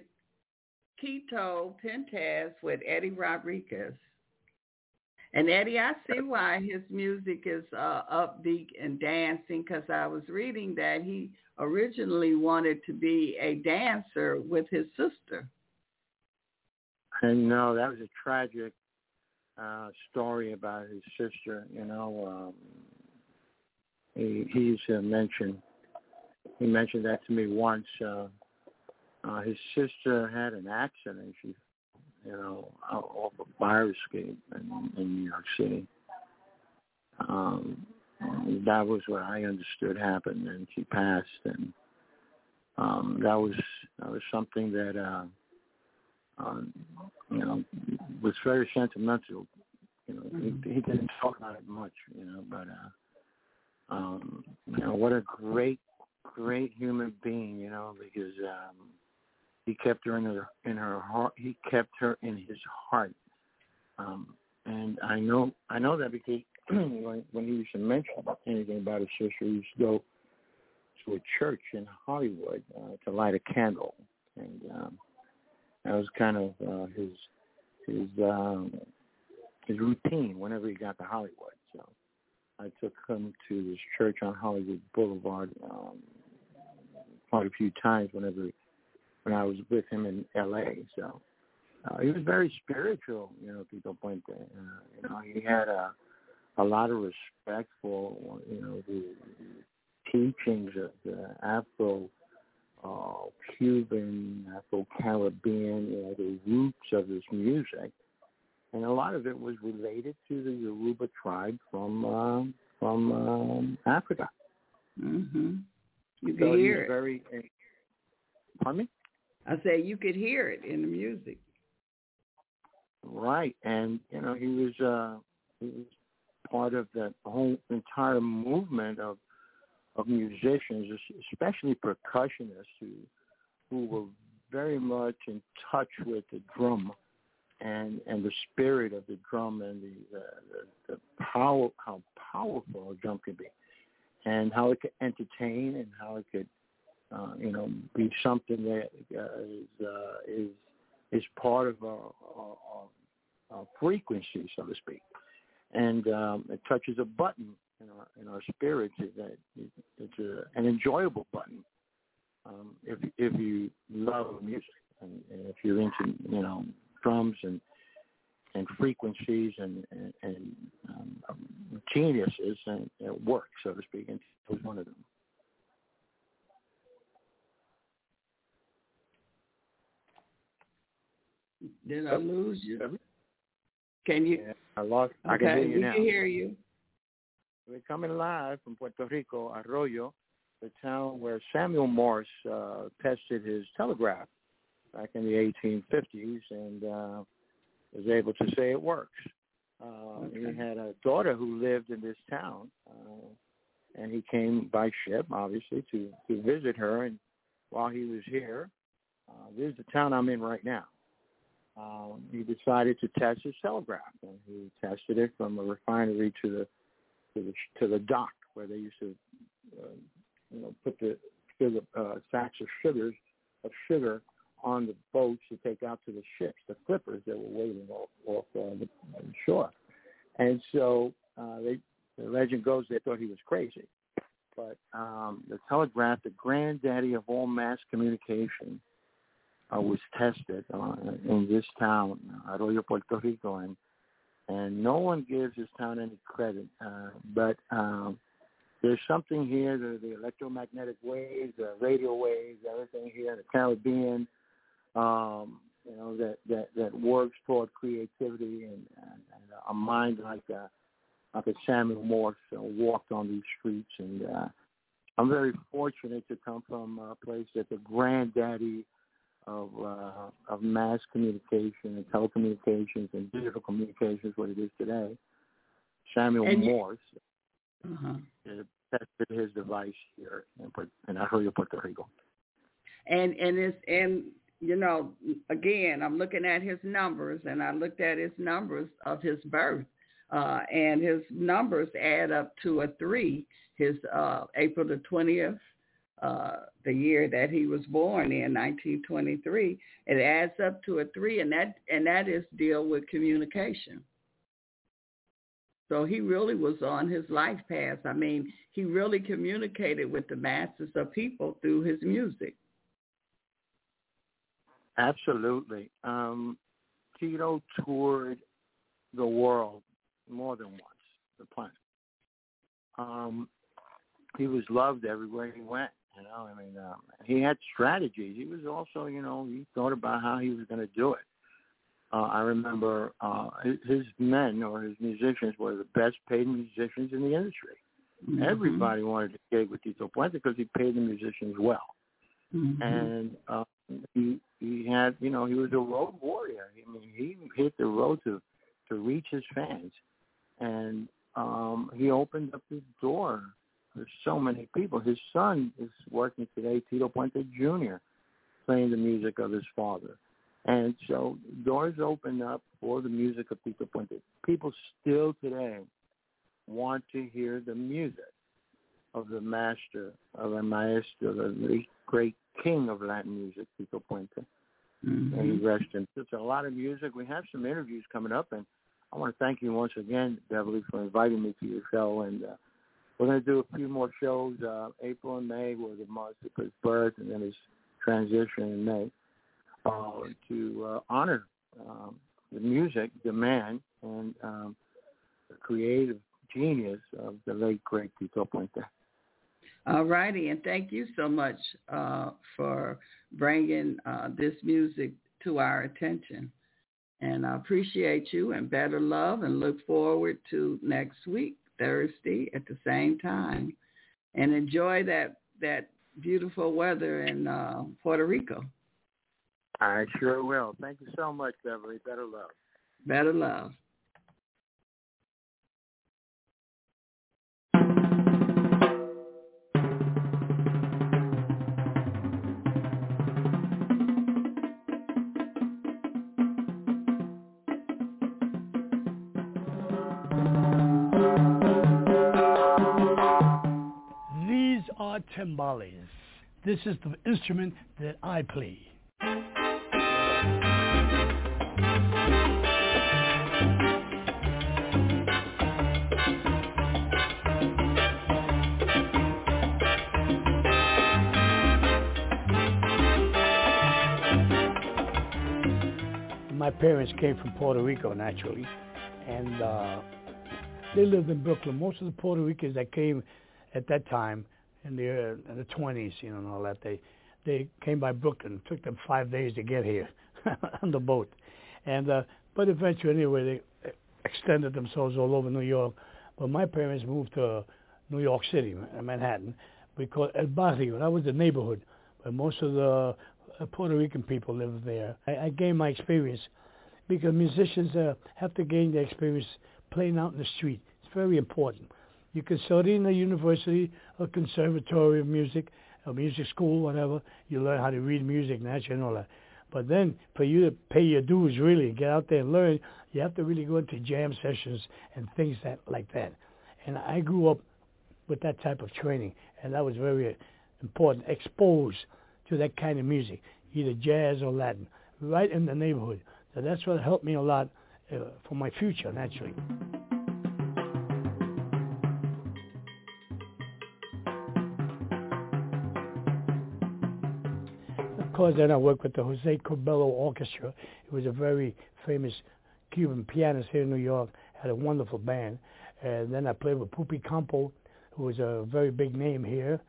Speaker 1: Tito Puente's with Eddie Rodriguez. And Eddie, I see why his music is uh, upbeat and dancing because I was reading that he originally wanted to be a dancer with his sister.
Speaker 3: And no, that was a tragic uh, story about his sister. You know, um, he he's uh, mentioned he mentioned that to me once. Uh, uh, his sister had an accident. She, you know, off a fire escape in, in New York City. Um, that was what I understood happened, and she passed, and um, that was that was something that uh, uh, you know was very sentimental. You know, mm-hmm. he, he didn't talk about it much, you know, but uh, um, you know what a great, great human being, you know, because um, he kept her in her in her heart. He kept her in his heart. Um, and I know I know that because when, he used to mention anything about his sister, he used to go to a church in Hollywood uh, to light a candle, and um, that was kind of uh, his his um, his routine whenever he got to Hollywood. So I took him to this church on Hollywood Boulevard um, quite a few times whenever when I was with him in L.A. So uh, he was very spiritual, you know, Tito Puente. Uh, you know, he had a a lot of respect for you know the teachings of the Afro uh, Cuban, Afro Caribbean, you know, the roots of his music, and a lot of it was related to the Yoruba tribe from uh, from um, Africa.
Speaker 1: Mhm. You
Speaker 3: so
Speaker 1: hear it.
Speaker 3: Very. Uh, pardon me.
Speaker 1: I say you could hear it in the music.
Speaker 3: Right, and you know he was uh, he was part of that whole entire movement of of musicians, especially percussionists who who were very much in touch with the drum and and the spirit of the drum and the the, the, the power how powerful a drum can be and how it could entertain and how it could uh, you know, be something that uh, is uh, is is part of our, our, our frequency, so to speak, and um, it touches a button in our in our spirits. That it's a, an enjoyable button um, if if you love music and, and if you're into you know drums and and frequencies and and, and um, geniuses and it works, so to speak, and was one of them.
Speaker 1: Did I lose you? Can you?
Speaker 3: Yeah, I lost.
Speaker 1: Okay,
Speaker 3: I can hear you
Speaker 1: we
Speaker 3: now.
Speaker 1: can hear you.
Speaker 3: We're coming live from Puerto Rico, Arroyo, the town where Samuel Morse uh, tested his telegraph back in the 1850s and uh, was able to say it works. Uh,
Speaker 1: Okay.
Speaker 3: He had a daughter who lived in this town, uh, and he came by ship, obviously, to, to visit her. And while he was here, uh, this is the town I'm in right now um, he decided to test his telegraph, and he tested it from a refinery to the to the to the dock where they used to, uh, you know, put the uh, sacks of sugars of sugar on the boats to take out to the ships, the clippers that were waiting off off uh, the, the shore. And so uh, they, the legend goes they thought he was crazy, but um, the telegraph, the granddaddy of all mass communication, uh, was tested uh, in this town, Arroyo, Puerto Rico, and and no one gives this town any credit. Uh, but um, there's something here, the, the electromagnetic waves, the radio waves, everything here in the Caribbean, um, you know, that, that, that works toward creativity and, and, and a mind like a, like a Samuel Morse uh, walked on these streets. And uh, I'm very fortunate to come from a place that the granddaddy of uh, of mass communication and telecommunications and digital communications, what it is today. Samuel
Speaker 1: And
Speaker 3: Morse
Speaker 1: Uh-huh.
Speaker 3: uh, tested his device here in, in Arroyo, Puerto Rico.
Speaker 1: And and it's and you know again I'm looking at his numbers and I looked at his numbers of his birth uh, and his numbers add up to a three. His uh, April the twentieth, uh, the year that he was born in 1923. It adds up to a three, and that and that is deal with communication. So he really was on his life path. I mean, he really communicated with the masses of people through his music.
Speaker 3: Absolutely. Um, Tito toured the world more than once, the planet. Um, he was loved everywhere he went. You know, I mean, um, he had strategies. He was also, you know, he thought about how he was going to do it. Uh, I remember uh, his men or his musicians were the best paid musicians in the industry. Mm-hmm. Everybody wanted to gig with Tito Puente because he paid the musicians well. Mm-hmm. And uh, he he had, you know, he was a road warrior. I mean, he hit the road to to reach his fans, and um, he opened up his door for so many people. His son is working today, Tito Puente Jr., playing the music of his father. And so doors open up for the music of Tito Puente. People still today want to hear the music of the master, of the maestro, the great king of Latin music, Tito Puente. Mm-hmm. And he rest in It's a lot of music. We have some interviews coming up, and I want to thank you once again, Beverly, for inviting me to your show. And uh, we're going to do a few more shows, uh, April and May, where the Marzipa's birth, and then his transition in May uh, to uh, honor um, the music, the man, and um, the creative genius of the late great Tito Puente.
Speaker 1: All righty, and thank you so much uh, for bringing uh, this music to our attention. And I appreciate you and better love and look forward to next week, Thursday at the same time. And enjoy that, that beautiful weather in uh, Puerto Rico.
Speaker 3: I sure will. Thank you so much, Beverly. Better love.
Speaker 1: Better love.
Speaker 5: Timbales. This is the instrument that I play. my parents came from Puerto Rico naturally, and uh, they lived in Brooklyn. Most of the Puerto Ricans that came at that time in the uh, in the 20s, you know, and all that, they they came by Brooklyn. It took them five days to get here on the boat, and uh, but eventually, anyway, they extended themselves all over New York. But my parents moved to New York City, Manhattan. We call El Barrio. That was the neighborhood. But most of the uh, Puerto Rican people live there. I, I gained my experience because musicians uh, have to gain their experience playing out in the street. It's very important. You can study in a university, a conservatory of music, a music school, whatever. You learn how to read music, and naturally, and all that. But then for you to pay your dues, really, get out there and learn, you have to really go into jam sessions and things that like that. And I grew up with that type of training, and that was very important. Exposed to that kind of music, either jazz or Latin, right in the neighborhood. So that's what helped me a lot uh, for my future, naturally. Of then I worked with the Jose Curbelo Orchestra. It was a very famous Cuban pianist here in New York, had a wonderful band. And then I played with Pupi Campo, who was a very big name here.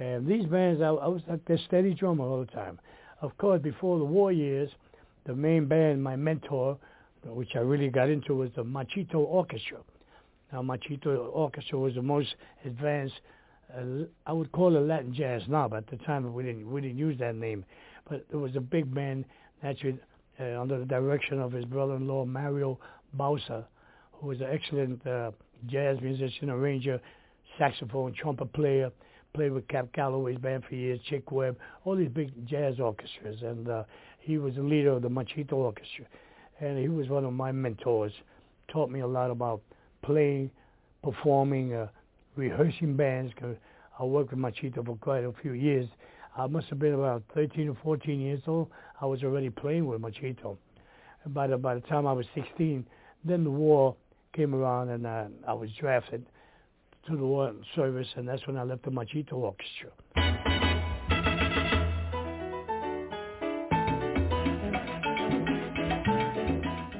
Speaker 5: And these bands, I, I was like their steady drummer all the time. Of course, before the war years, the main band, my mentor, which I really got into, was the Machito Orchestra. Now, Machito Orchestra was the most advanced. Uh, I would call it Latin jazz now, but at the time we didn't we didn't use that name. But it was a big band, naturally, uh, under the direction of his brother-in-law Mario Bauzá, who was an excellent uh, jazz musician, arranger, saxophone, trumpet player played with Cab Calloway's band for years, Chick Webb, all these big jazz orchestras, and uh, he was the leader of the Machito Orchestra, and he was one of my mentors. Taught me a lot about playing, performing, uh, rehearsing bands. Cause I worked with Machito for quite a few years. I must have been about 13 or 14 years old. I was already playing with Machito. By the, by the time I was 16, then the war came around and uh, I was drafted to the war service, and that's when I left the Machito Orchestra.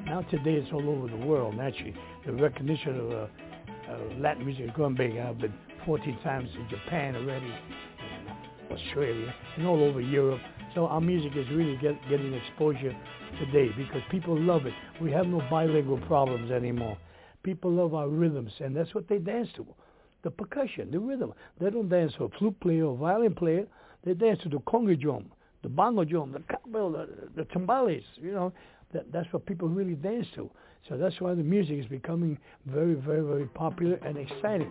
Speaker 5: Now today it's all over the world, naturally. The recognition of uh, uh, Latin music is going big. I've been 14 times in Japan already, Australia, and all over Europe. So our music is really get, getting exposure today because people love it. We have no bilingual problems anymore. People love our rhythms, and that's what they dance to. The percussion, the rhythm. They don't dance to a flute player or violin player. They dance to the conga drum, the bongo drum, the cowbell, the, the timbales. You know, that, that's what people really dance to. So that's why the music is becoming very, very, very popular and exciting.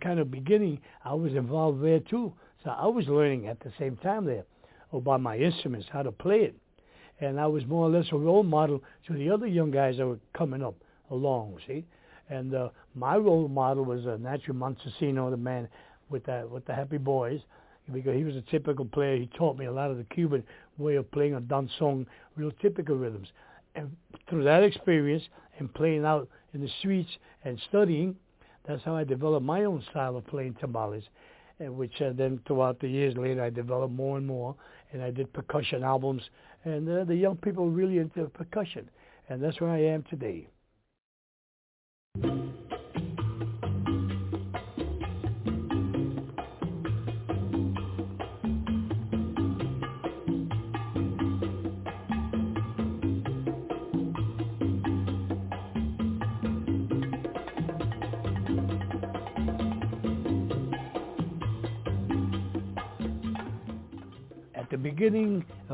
Speaker 5: Kind of beginning, I was involved there too. So I was learning at the same time there about my instruments, how to play it. And I was more or less a role model to the other young guys that were coming up along, see? And uh, my role model was uh, Nacho Montesino, the man with the, with the Happy Boys, because he was a typical player. He taught me a lot of the Cuban way of playing a danzón, real typical rhythms. And through that experience and playing out in the streets and studying, that's how I developed my own style of playing timbales, which uh, then throughout the years later I developed more and more, and I did percussion albums, and uh, the young people really into percussion, and that's where I am today.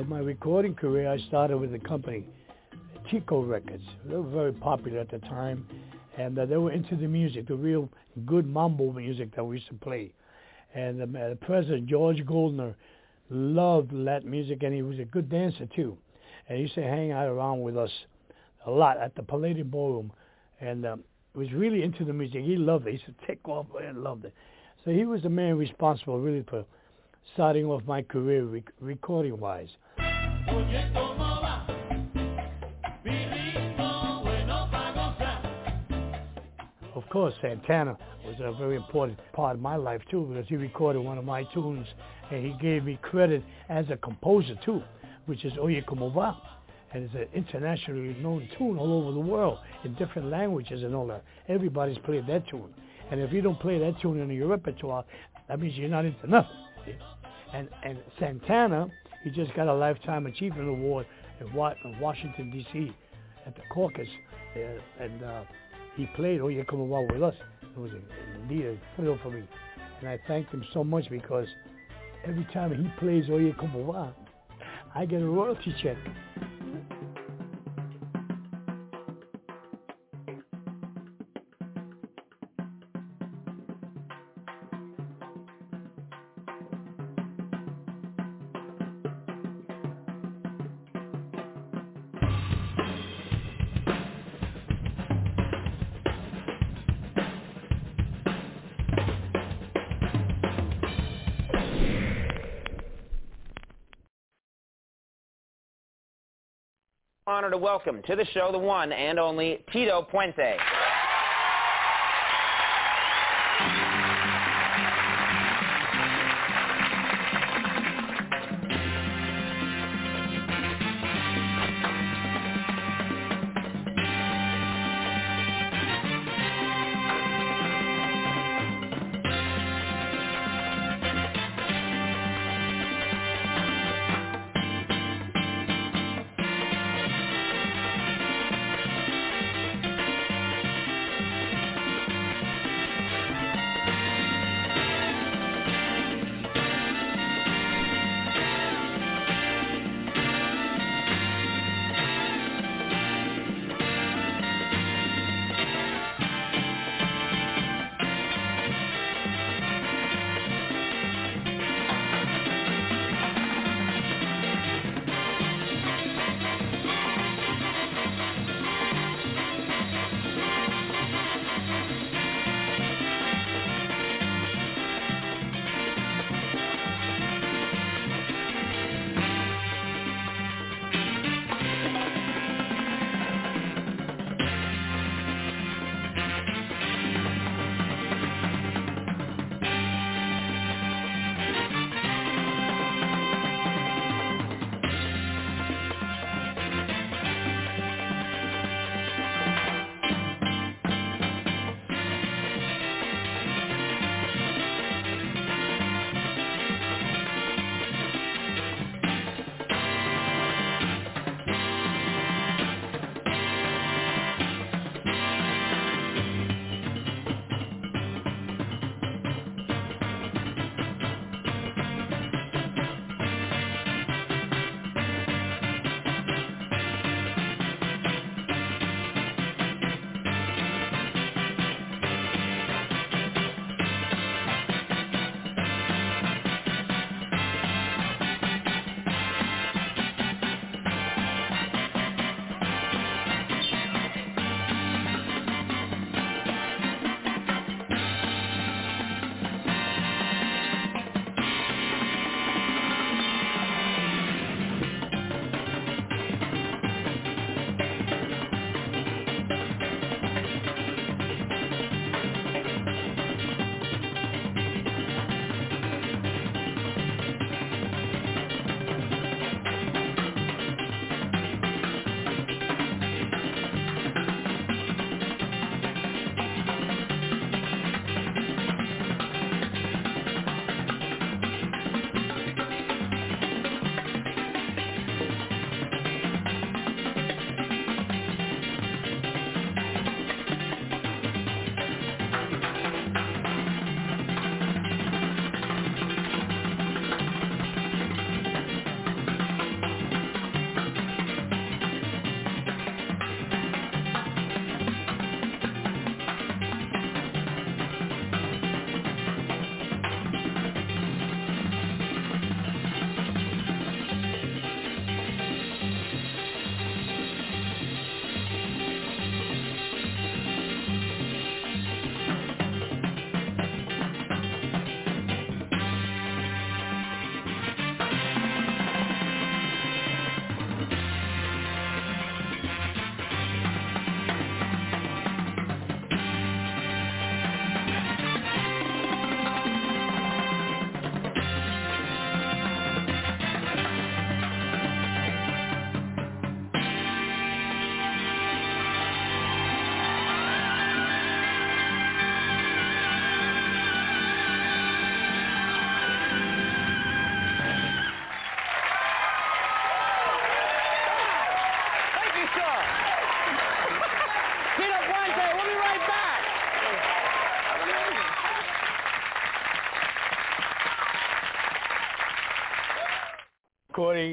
Speaker 5: Of my recording career, I started with a company, Tico Records. They were very popular at the time, and uh, they were into the music, the real good mambo music that we used to play. And um, uh, the president, George Goldner, loved Latin music, and he was a good dancer too. And he used to hang out around with us a lot at the Palladium Ballroom, and um, was really into the music. He loved it. He used to take off and loved it. So he was the man responsible really for starting off my career rec- recording wise. Of course, Santana was a very important part of my life too because he recorded one of my tunes and he gave me credit as a composer too, which is Oye Como Va. And it's an internationally known tune all over the world in different languages and all that. Everybody's played that tune. And if you don't play that tune in your repertoire, that means you're not into nothing. And and Santana, he just got a lifetime achievement award in Washington D.C. at the caucus, uh, and uh, he played Oye Como Va with us. It was indeed a thrill for me, and I thanked him so much because every time he plays Oye Como Va, I get a royalty check.
Speaker 6: To welcome to the show the one and only Tito Puente.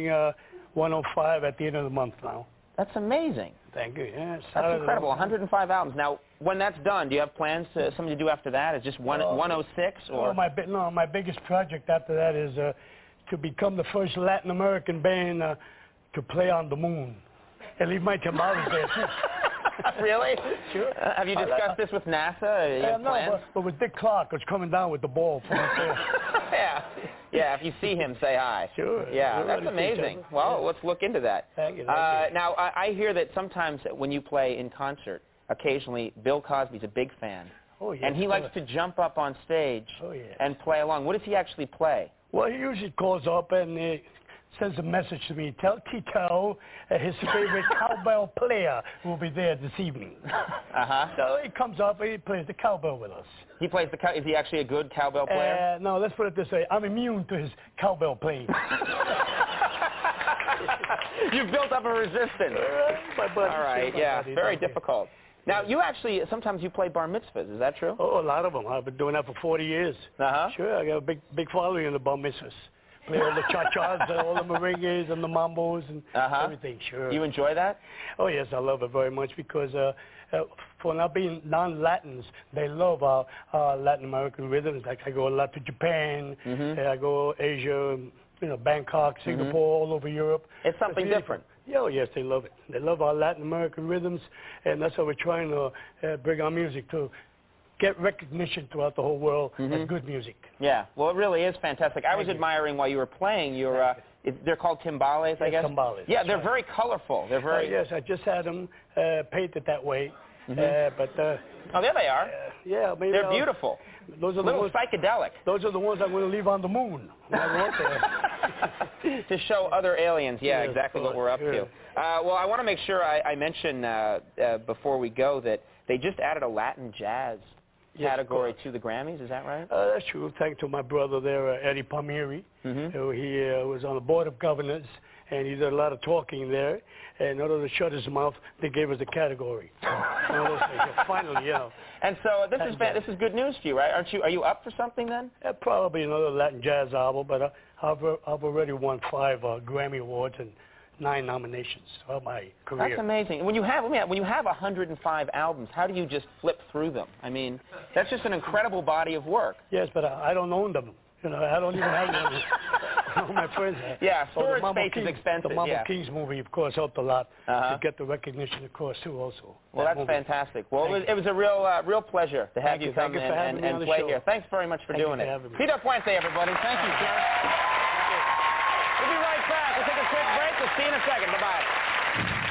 Speaker 7: Uh, 105 at the end of the month now.
Speaker 6: That's amazing.
Speaker 7: Thank you. Yeah,
Speaker 6: That's incredible. 105 albums. Now, when that's done, do you have plans to something to do after that? Is just one,
Speaker 7: Uh,
Speaker 6: 106 or?
Speaker 7: Oh, my no, my biggest project after that is uh, to become the first Latin American band uh, to play on the moon and leave my tamales there too.
Speaker 6: really?
Speaker 7: Sure.
Speaker 6: Uh, have you discussed this with NASA? You
Speaker 7: Uh, no, but, but with Dick Clark was coming down with the ball from up there.
Speaker 6: yeah. Yeah, if you see him, say hi.
Speaker 7: Sure.
Speaker 6: Yeah, that's
Speaker 7: ready to see each
Speaker 6: amazing. Well,
Speaker 7: Yeah.
Speaker 6: let's look into that.
Speaker 7: Thank you. Thank
Speaker 6: Uh,
Speaker 7: you.
Speaker 6: now, I, I hear that sometimes when you play in concert, occasionally Bill Cosby's a big fan.
Speaker 7: Oh, yeah.
Speaker 6: and he likes to jump up on stage
Speaker 7: Oh, yeah.
Speaker 6: and play along. What does he actually play?
Speaker 7: Well, he usually calls up and uh, sends a message to me. Tell Tito uh, his favorite cowbell player will be there this evening.
Speaker 6: Uh-huh.
Speaker 7: So he comes up and he plays the cowbell with us.
Speaker 6: He plays the cow- is he actually a good cowbell player?
Speaker 7: Uh, no, let's put it this way. I'm immune to his cowbell playing.
Speaker 6: You've built up a resistance.
Speaker 7: My buddy,
Speaker 6: All right, yeah, very difficult. Now, you actually, sometimes you play bar mitzvahs, is that true?
Speaker 7: Oh, a lot of them. I've been doing that for 40 years.
Speaker 6: Uh-huh.
Speaker 7: Sure, I got a big, big following in the bar mitzvahs. Play all the cha-chas, and all the merengues and the mambos and
Speaker 6: Uh-huh.
Speaker 7: everything. Sure.
Speaker 6: You enjoy that?
Speaker 7: Oh yes, I love it very much because uh, uh, for not being non-Latins, they love our, our Latin American rhythms. Like I go a lot to Japan,
Speaker 6: Mhm.
Speaker 7: uh, I go Asia, you know, Bangkok, Singapore, all over Europe.
Speaker 6: It's something
Speaker 7: really-
Speaker 6: different.
Speaker 7: Yeah, oh, yes, they love it. They love our Latin American rhythms, and that's how we're trying to uh, bring our music to get recognition throughout the whole world
Speaker 6: Mhm.
Speaker 7: as good music.
Speaker 6: Yeah, well, it really is fantastic. I was
Speaker 7: you.
Speaker 6: admiring while you were playing your, uh, it, they're called timbales, I guess?
Speaker 7: timbales,
Speaker 6: Yeah, they're
Speaker 7: right.
Speaker 6: very colorful. They're
Speaker 7: Uh,
Speaker 6: very,
Speaker 7: yes, I just had them uh, painted that way,
Speaker 6: Mhm.
Speaker 7: uh, but uh,
Speaker 6: oh, there they
Speaker 7: uh,
Speaker 6: are.
Speaker 7: yeah, maybe
Speaker 6: They're
Speaker 7: I'll-
Speaker 6: beautiful.
Speaker 7: Those are
Speaker 6: A
Speaker 7: the
Speaker 6: little
Speaker 7: ones.
Speaker 6: psychedelic
Speaker 7: Those are the ones I'm going to leave on the moon. when I go up there.
Speaker 6: to show other aliens, yeah, exactly what we're up to. Uh, well, I want to make sure I, I mention uh, uh, before we go that they just added a Latin jazz category to the Grammys. Is that right?
Speaker 7: Uh, that's true. Thanks to my brother there, uh, Eddie Palmieri.
Speaker 6: Mm-hmm.
Speaker 7: Uh, he uh, was on the board of governors, and he did a lot of talking there. And in order to shut his mouth, they gave us a category. One of those. Finally, you know.
Speaker 6: And so this is fa-
Speaker 7: uh,
Speaker 6: this is good news for you, right? Aren't you? Are you up for something then?
Speaker 7: Uh, probably another Latin jazz album, but uh, I've, uh, I've already won five uh, Grammy Awards and nine nominations throughout my career.
Speaker 6: That's amazing. When you have let me ask, when you have 105 albums, how do you just flip through them? I mean, that's just an incredible body of work.
Speaker 7: Yes, but I, I don't own them. You know, I don't even have them. All my friends have.
Speaker 6: Yeah,
Speaker 7: the
Speaker 6: storage
Speaker 7: Mambo
Speaker 6: space is
Speaker 7: Kings-
Speaker 6: expensive,
Speaker 7: The Mambo
Speaker 6: yeah.
Speaker 7: Kings movie, of course, helped a lot
Speaker 6: Uh-huh.
Speaker 7: to get the recognition, of course, too. Also.
Speaker 6: Well,
Speaker 7: That
Speaker 6: that's
Speaker 7: movie.
Speaker 6: fantastic. Well, it was, it was a real, uh, real pleasure to have
Speaker 7: Thank
Speaker 6: you
Speaker 7: you.
Speaker 6: come
Speaker 7: Thank
Speaker 6: in and, and play
Speaker 7: show.
Speaker 6: here. Thanks very much for
Speaker 7: Thank
Speaker 6: doing it. Tito Puente, everybody. Thank you, sir. We'll be right back. We'll quick break. We'll see you in a second. Bye-bye.